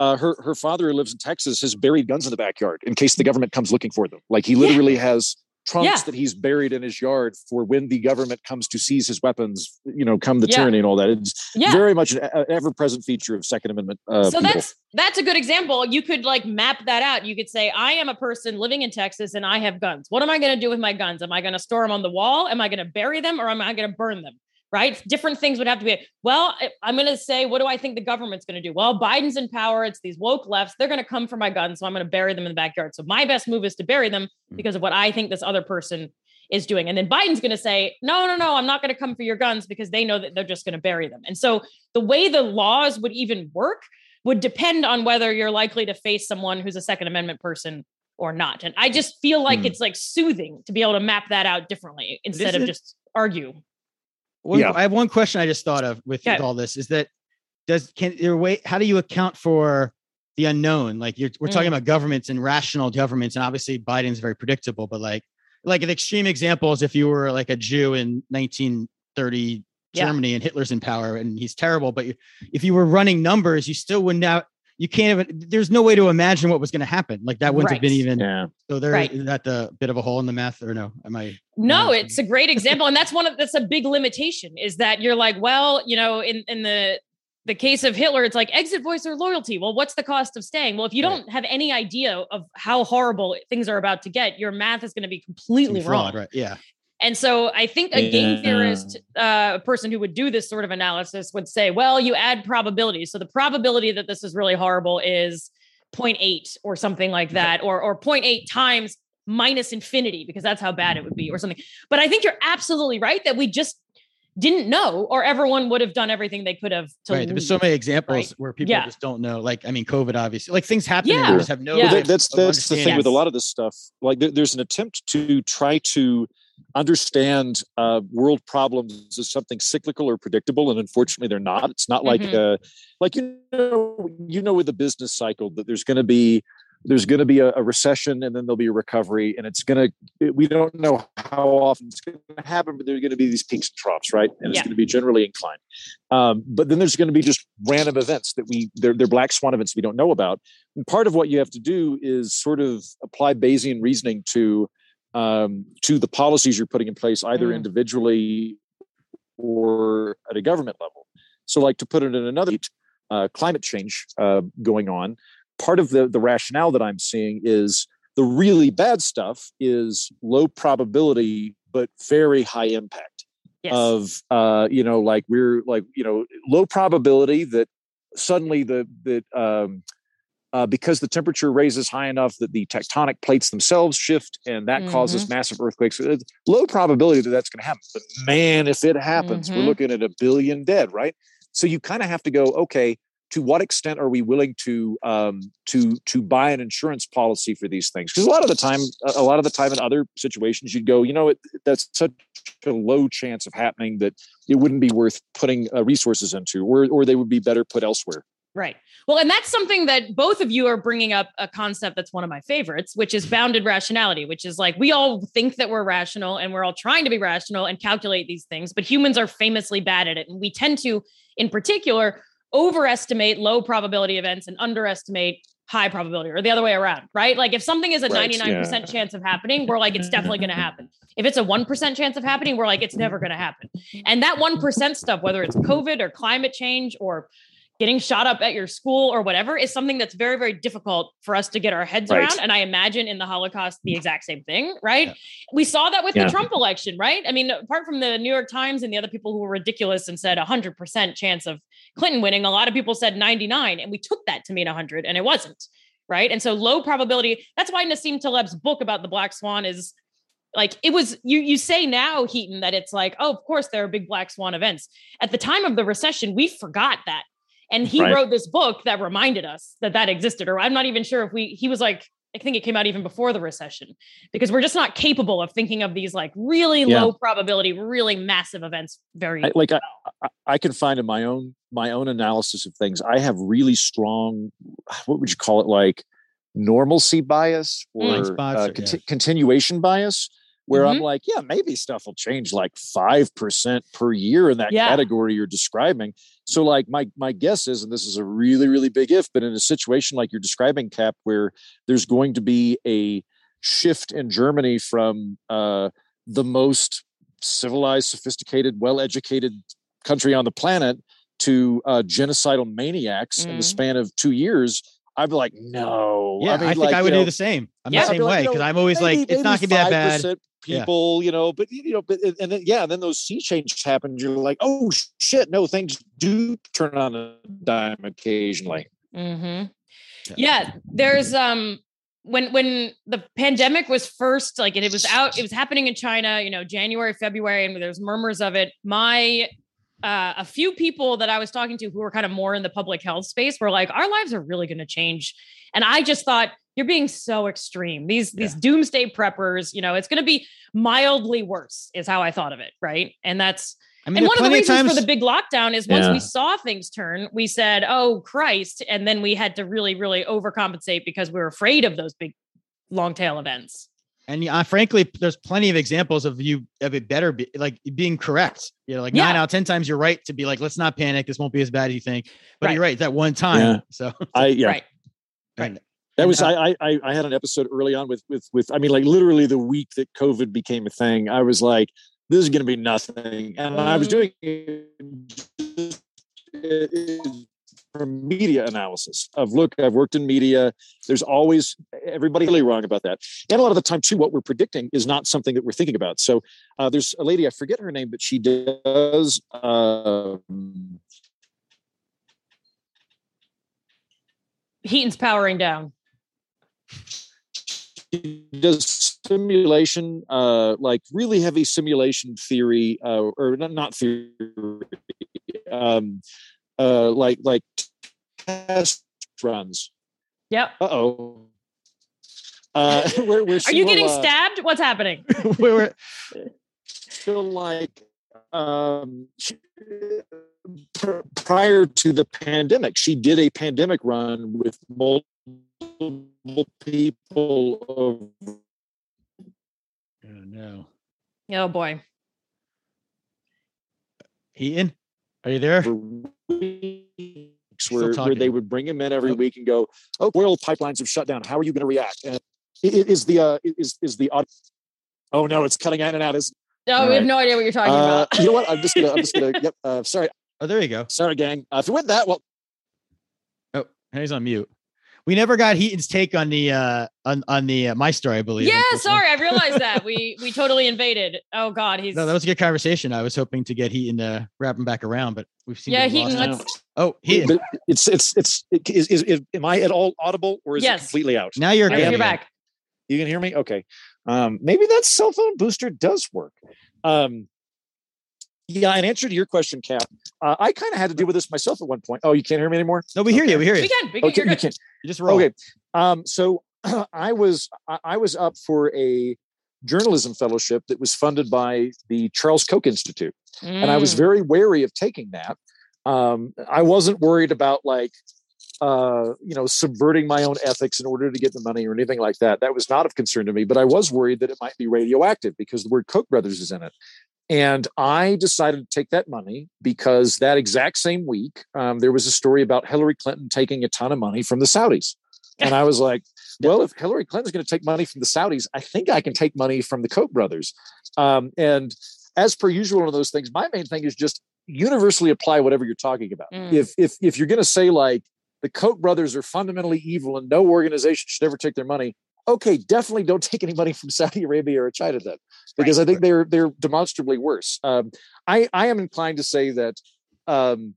uh, her her father who lives in Texas has buried guns in the backyard in case the government comes looking for them. Like he Yeah. literally has trunks Yeah. that he's buried in his yard for when the government comes to seize his weapons. You know, come the Yeah. tyranny and all that. It's yeah. very much an ever present feature of Second Amendment. Uh, so people. that's that's a good example. You could like map that out. You could say, I am a person living in Texas and I have guns. What am I going to do with my guns? Am I going to store them on the wall? Am I going to bury them or am I going to burn them? Right? Different things would have to be. Well, I'm going to say, what do I think the government's going to do? Well, Biden's in power. It's these woke lefts. They're going to come for my guns. So I'm going to bury them in the backyard. So my best move is to bury them because of what I think this other person is doing. And then Biden's going to say, no, no, no, I'm not going to come for your guns because they know that they're just going to bury them. And so the way the laws would even work would depend on whether you're likely to face someone who's a Second Amendment person or not. And I just feel like Hmm. it's like soothing to be able to map that out differently instead of just argue. One- Yeah. I have one question I just thought of with, Okay. with all this is that does can your way how do you account for the unknown? Like you're we're talking Mm. about governments and rational governments, and obviously Biden's very predictable, but like like an extreme example is if you were like a Jew in 1930 Yeah. Germany and Hitler's in power and he's terrible, but you, if you were running numbers, you still wouldn't out you can't even there's no way to imagine what was going to happen. Like that wouldn't have been even yeah. so there Right. is that the bit of a hole in the math or no? Am I No, Yeah. it's a great example. And that's one of that's a big limitation is that you're like, well, you know, in in the the case of Hitler, it's like exit voice or loyalty. Well, what's the cost of staying? Well, if you Right. don't have any idea of how horrible things are about to get, your math is going to be completely Fraud, wrong. right? Yeah. And so I think a game Yeah. theorist, uh, a person who would do this sort of analysis would say, well, you add probabilities. So the probability that this is really horrible is 0.8 or something like that, or, or 0.8 times minus infinity, because that's how bad it would be or something. But I think you're absolutely right that we just didn't know, or everyone would have done everything they could have to Right. There's so many examples right? where people Yeah. just don't know. Like, I mean, COVID, obviously, like things happen Yeah. we just have no. Yeah. Well, that, that's that's the thing understanding. with a lot of this stuff. Like there, there's an attempt to try to understand uh, world problems as something cyclical or predictable, and unfortunately, they're not. It's not like Mhm. uh, like you know you know with the business cycle that there's going to be there's going to be a, a recession and then there'll be a recovery and it's going to we don't know how often it's going to happen but there's going to be these peaks and troughs right and Yeah. it's going to be generally inclined um, but then there's going to be just random events that we they're, they're black swan events we don't know about and part of what you have to do is sort of apply bayesian reasoning to um, to the policies you're putting in place either Mm. individually or at a government level so like to put it in another uh, climate change uh, going on part of the the rationale that i'm seeing is the really bad stuff is low probability but very high impact Yes. of uh you know like we're like you know low probability that suddenly the that um uh, because the temperature raises high enough that the tectonic plates themselves shift and that causes massive earthquakes it's low probability that that's going to happen but man if it happens we're Mhm. looking at a billion dead right so you kind of have to go okay to what extent are we willing to um, to to buy an insurance policy for these things? Because a lot of the time, a- a lot of the time in other situations, you'd go, you know, it, that's such a low chance of happening that it wouldn't be worth putting uh, resources into, or or they would be better put elsewhere. Right. Well, and that's something that both of you are bringing up a concept that's one of my favorites, which is bounded rationality, which is like we all think that we're rational and we're all trying to be rational and calculate these things, but humans are famously bad at it. And we tend to, in particular, overestimate low probability events and underestimate high probability or the other way around, right? Like if something is a Right, 99% yeah. chance of happening, we're like, it's definitely going to happen. If it's a 1% chance of happening, we're like, it's never going to happen. And that 1% stuff, whether it's COVID or climate change or getting shot up at your school or whatever is something that's very very difficult for us to get our heads Right. around. And i imagine in the holocaust the exact same thing right? We saw that with Yeah. the trump election right? I mean apart from the new york times and the other people who were ridiculous and said 100% chance of clinton winning a lot of people said 99 and we took that to mean 100 and it wasn't right? And so low probability that's why nassim taleb's book about the black swan is like it was you you say now heaton that it's like oh of course there are big black swan events. At the time of the recession we forgot that and he Right. wrote this book that reminded us that that existed or i'm not even sure if we he was like i think it came out even before the recession because we're just not capable of thinking of these like really Yeah. low probability really massive events very I, like I, I, I can find in my own my own analysis of things, I have really strong. What would you call it? Like normalcy bias or spots uh, or- yeah. conti- continuation bias, where Mm-hmm. I'm like, yeah, maybe stuff will change like five percent per year in that Yeah. category you're describing. So, like my my guess is, and this is a really really big if, but in a situation like you're describing, Cap, where there's going to be a shift in Germany from uh, the most civilized, sophisticated, well-educated country on the planet to uh, genocidal maniacs in the Mhm. span of two years, I'd be like, no. Yeah, I, mean, think like, I you would know, do the same. I'm Yeah, the I'd be same like, way you know, because I'm always maybe- like, it's not gonna be that bad. 5% Yeah. People, you know, but you know, but and then yeah, and then those sea changes happen. You're like, oh shit, no, things do turn on a dime occasionally. hmm Yeah, there's um when when the pandemic was first like and it was out, it was happening in China, you know, January, February, and there's murmurs of it. My uh, a few people that I was talking to who were kind of more in the public health space were like, our lives are really going to change. And I just thought you're being so extreme. These these doomsday preppers, you know, it's going to be mildly worse, is how I thought of it, right? And that's I mean, and one of the reasons times, for the big lockdown is once Yeah. we saw things turn, we said, "Oh Christ!" and then we had to really, really overcompensate because we were afraid of those big long tail events. And uh, frankly, there's plenty of examples of you of it better be like being correct. You know, like nine out of ten times you're right to be like, let's not panic. This won't be as bad as you think. But Right. you're right that one time. Yeah. So I yeah. Right. Right. That was Uh, I, I I had an episode early on with with with I mean like literally the week that COVID became a thing. I was like, this is going to be nothing, and I was Mhm. doing it is from media analysis. Of look i've worked in media. There's always everybody really wrong about that. And a lot of the time too what we're predicting is not something that we're thinking about. So uh, there's a lady i forget her name but she does um, Heaton's powering down. she does simulation uh like really heavy simulation theory uh or not, not theory um uh like like test runs Yep. uh-oh uh (laughs) where, where Are she you getting uh, stabbed? What's happening? we (laughs) were feel like um pr- prior to the pandemic she did a pandemic run with multiple people over oh no Oh boy. Heaton, are you there? for weeks where, where they would bring him in every week and go, "Oh, oil pipelines have shut down. How are you going to react?" And i- i- is the uh, is is the aud- oh no, it's cutting in and out. Is No, All we have no idea what you're talking uh, about. you know what? I'm just gonna I'm just gonna (laughs) yep. Uh, sorry, Oh, there you go. sorry, gang. Uh, if you went that well, Oh, he's on mute. We never got Heaton's take on the uh on on the uh, my story, I believe. yeah, sorry, I realized that (laughs) we we totally invaded. Oh God, he's No, that was a good conversation. I was hoping to get Heaton to wrap him back around, but we've seen. yeah. Heaton, lost let's Oh, Heaton. but it's it's it's it, is, is, is am I at all audible or is Yes. it completely out? Now you're good. you're back. You can hear me? Okay. Um, maybe that cell phone booster does work. Um, yeah, in answer to your question, Cap, uh, I kind of had to deal with this myself at one point. Oh, you can't hear me anymore? No, we hear you. We hear you. We can. We can. Okay, you're you can. You just roll. Okay. Um, so (clears throat) I was I I was up for a journalism fellowship that was funded by the Charles Koch Institute, and I was Mm. very wary of taking that. Um, I wasn't worried about like uh, you know subverting my own ethics in order to get the money or anything like that. That was not of concern to me, but I was worried that it might be radioactive because the word Koch brothers is in it. And I decided to take that money because that exact same week, um, there was a story about Hillary Clinton taking a ton of money from the Saudis. And I was (laughs) like, well, if Hillary Clinton's going to take money from the Saudis, I think I can take money from the Koch brothers. Um, and as per usual one of those things, my main thing is just universally apply whatever you're talking about. Mm. If if if you're going to say like the Koch brothers are fundamentally evil and no organization should ever take their money, okay, definitely don't (laughs) take any money from Saudi Arabia or China then, because I think they're they're demonstrably worse. Um, I I am inclined to say that um,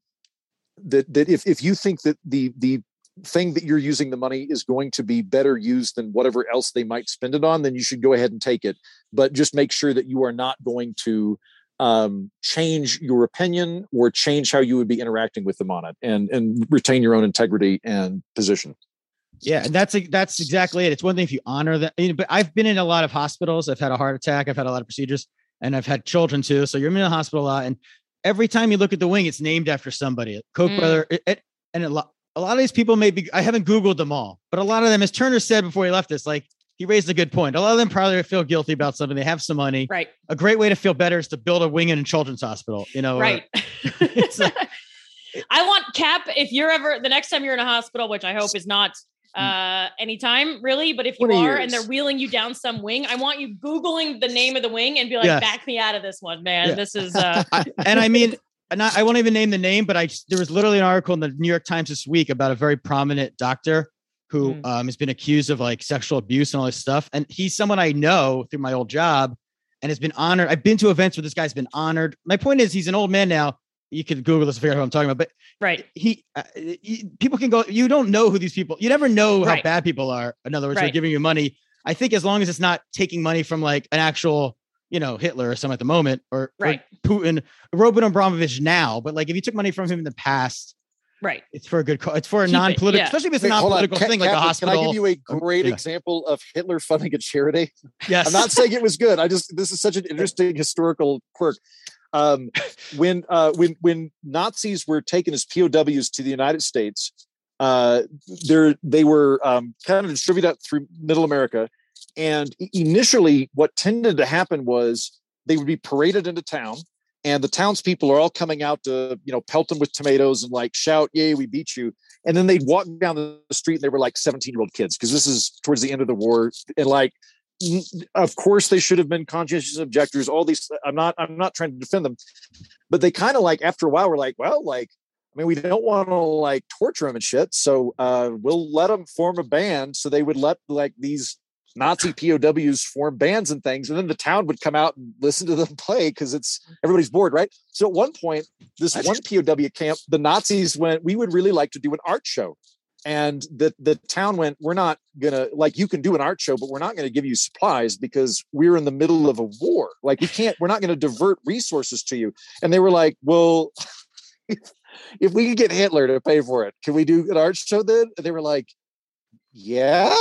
that that if if you think that the the thing that you're using the money is going to be better used than whatever else they might spend it on, then you should go ahead and take it. But just make sure that you are not going to um, change your opinion or change how you would be interacting with them on it, and and retain your own integrity and position. Yeah, and that's that's exactly it. It's one thing if you honor that, you know, but I've been in a lot of hospitals. I've had a heart attack. I've had a lot of procedures, and I've had children too. So you're in the hospital a lot, and every time you look at the wing, it's named after somebody. Koch Mm. brother, it, it- and a lot, a lot of these people may be. I haven't googled them all, but a lot of them, as Turner said before he left us, like he raised a good point. A lot of them probably feel guilty about something. They have some money. Right. A great way to feel better is to build a wing in a children's hospital. You know, or- Right. (laughs) (laughs) It's a- I want Cap. If you're ever the next time you're in a hospital, which I hope is not uh anytime really, but if you 20 are and they're wheeling you down some wing, I want you googling the name of the wing and be like, Yes. back me out of this one, man. Yeah. This is uh (laughs) I, and I mean, (laughs) and I, I won't even name the name, but I there was literally an article in the New York Times this week about a very prominent doctor who Mm. um, has been accused of like sexual abuse and all this stuff. And he's someone I know through my old job and has been honored. I've been to events where this guy's been honored. My point is, he's an old man now. You could Google this to figure out who I'm talking about, but right. he, uh, he- people can go. You don't know who these people. You never know how Right. bad people are. In other words, they're giving you money. I think as long as it's not taking money from like an actual, you know, Hitler or something at the moment, or, or Right. Putin, Roman Abramovich now. But like if you took money from him in the past, Right. it's for a good cause. It's for a Keep non-political, yeah. especially if it's a Wait, hold on. non-political Ca- thing like a hospital. Can I give you a great yeah. example of Hitler funding a charity? yes, I'm not saying it was good. I just this is such an (laughs) interesting historical quirk. Um, (laughs) when uh, when when Nazis were taken as POWs to the United States, uh, there they were um, kind of distributed out through Middle America, and initially, what tended to happen was they would be paraded into town, and the townspeople are all coming out to you know pelt them with tomatoes and like shout, "Yay, we beat you!" And then they'd walk down the street, and they were like 17 year old kids because this is towards the end of the war, and like of course they should have been conscientious objectors all these i'm not i'm not trying to defend them but they kind of like after a while were like well like I mean, we don't want to like torture them and shit. So uh, we'll let them form a band. So they would let like these Nazi POWs form bands and things, and then the town would come out and listen to them (laughs) play because it's everybody's bored, right? So at one point, this one POW camp, the Nazis went, "We would really like to do an art show," and the the town went, "We're not gonna like you can do an art show, but we're not to give you supplies because we're in the middle of a war. Like we can't, we're not to divert resources to you." And they were like, "Well." (laughs) if we could get Hitler to pay for it, can we do an art show then? And they were like, yeah.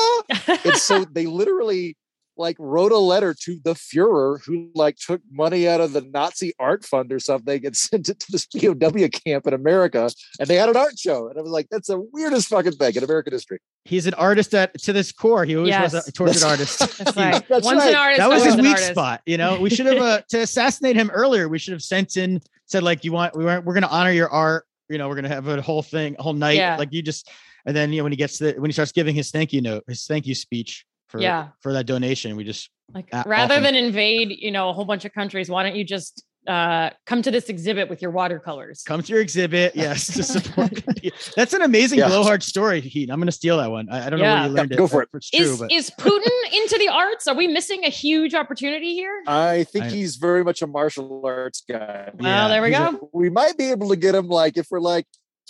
and so (laughs) they literally like wrote a letter to the Fuhrer who like took money out of the Nazi art fund or something and (laughs) sent it to this POW camp in America. And they had an art show. And I was like, that's the weirdest fucking thing in American history. He's an artist at to this core. He always Yes. was a tortured That's- artist. (laughs) That's right. That's Once right. an artist, that was his weak artist. spot. You know, we should have uh, to assassinate him earlier. We should have sent in said like, you want we weren't we're going to honor your art. You know, we're going to have a whole thing, a whole night. Yeah. Like you just, and then you know when he gets to the, when he starts giving his thank you note, his thank you speech for Yeah. for that donation, we just Like rather often- than invade, you know, a whole bunch of countries, why don't you just uh come to this exhibit with your watercolors? come to your exhibit. (laughs) Yes, to support. (laughs) That's an amazing Yeah. blowhard story, Heat. I'm going to steal that one. I, I don't know where you Yeah, learned it. go for it. It's true, Is but is Putin into the arts? Are we missing a huge opportunity here? I think I- he's very much a martial arts guy. Well, Yeah, there we he's a- go. we might be able to get him like if we're like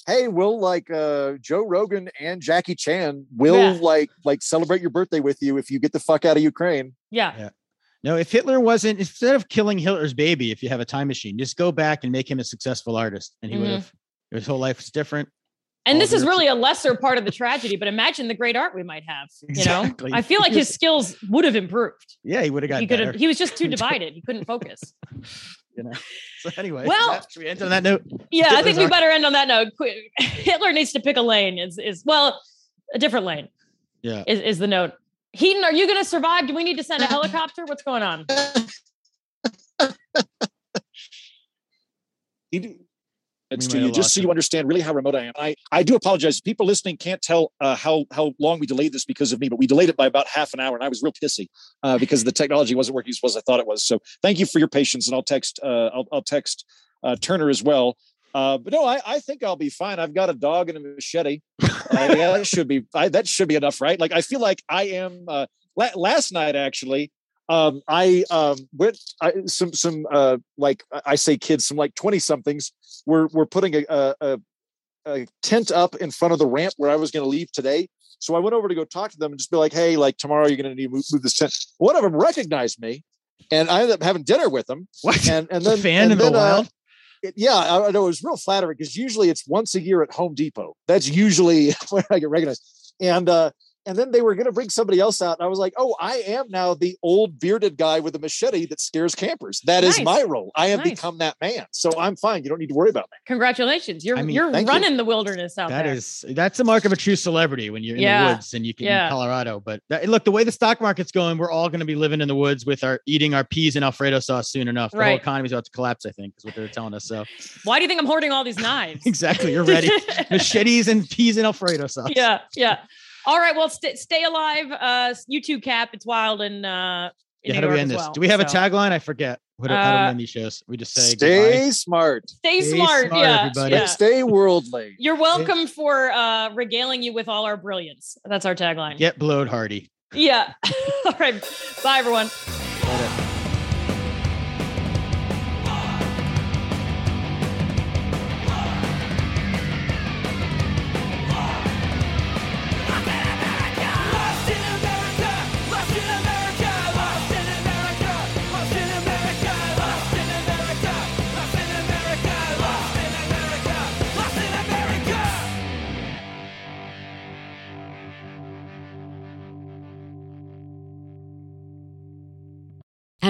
hey we'll like uh joe rogan and jackie chan will Yeah. like like celebrate your birthday with you if you get the fuck out of ukraine Yeah. no, if Hitler wasn't instead of killing Hitler's baby, if you have a time machine, just go back and make him a successful artist, and he would Mhm. have. His whole life was different. And All this is really a lesser part of the tragedy, but imagine the great art we might have. You know, Exactly. I feel (laughs) like his skills would have improved. Yeah, he would have got He could better. have. He was just too (laughs) divided. He couldn't focus. (laughs) you know. (laughs) So anyway, Well- that- we end on that note? Yeah, I think we better end on that note. Hitler needs to pick a lane. Is is well, a different lane. Yeah. Is is the note. Heaton, are you going to survive? Do we need to send a (laughs) helicopter? What's going on? It's to you, just so him. you understand really how remote I am. I, I do apologize. People listening can't tell uh, how how long we delayed this because of me, but we delayed it by about half an hour, and I was real pissy uh, because the technology wasn't working as well as I thought it was. So thank you for your patience, and I'll text uh, I'll, I'll text uh, Turner as well. Uh, but no, I, I think I'll be fine. I've got a dog and a machete. Uh, yeah, that should be I, that should be enough, right? Like I feel like I am. Uh, la- last night actually, um, I um, went I, some some uh, like I- say kids, some like twenty somethings. We're we're putting a, a, a, a tent up in front of the ramp where I was going to leave today. So I went over to go talk to them and just be like, "Hey, like tomorrow you're going to need to move, move this tent." One of them recognized me, and I ended up having dinner with them. What? And and then fan and in the then, uh, wild. it- yeah, I, I know it was real flattering because usually it's once a year at Home Depot. That's usually (laughs) where I get recognized. And uh, and then they were going to bring somebody else out, and I was like, oh, I am now the old bearded guy with a machete that scares campers. That is Nice. my role. I have Nice. become that man, so I'm fine. You don't need to worry about me. Congratulations. You're I mean, you're thank you. running the wilderness out That there. is that's a mark of a true celebrity when you're in Yeah. the woods and you can Yeah. in Colorado. But that, look, the way the stock market's going, we're all going to be living in the woods with our eating our peas and Alfredo sauce soon enough. The whole economy's about to collapse, I think, is what they're telling us. So Why do you think I'm hoarding all these knives? (laughs) exactly, you're (laughs) ready. Machetes and peas and Alfredo sauce. yeah, yeah. All right. Well, st- stay alive. Uh, you too, Cap. It's wild and uh, in Yeah, how New do we end this? well, Do we have a tagline? I forget. What, do- how do we Uh, end these shows? We just say Stay goodbye. smart. Stay, Stay smart. smart, yeah, everybody. yeah. Stay worldly. You're welcome for uh, regaling you with all our brilliance. That's our tagline. Get blowed, Hardy. Yeah. (laughs) all right. Bye, everyone.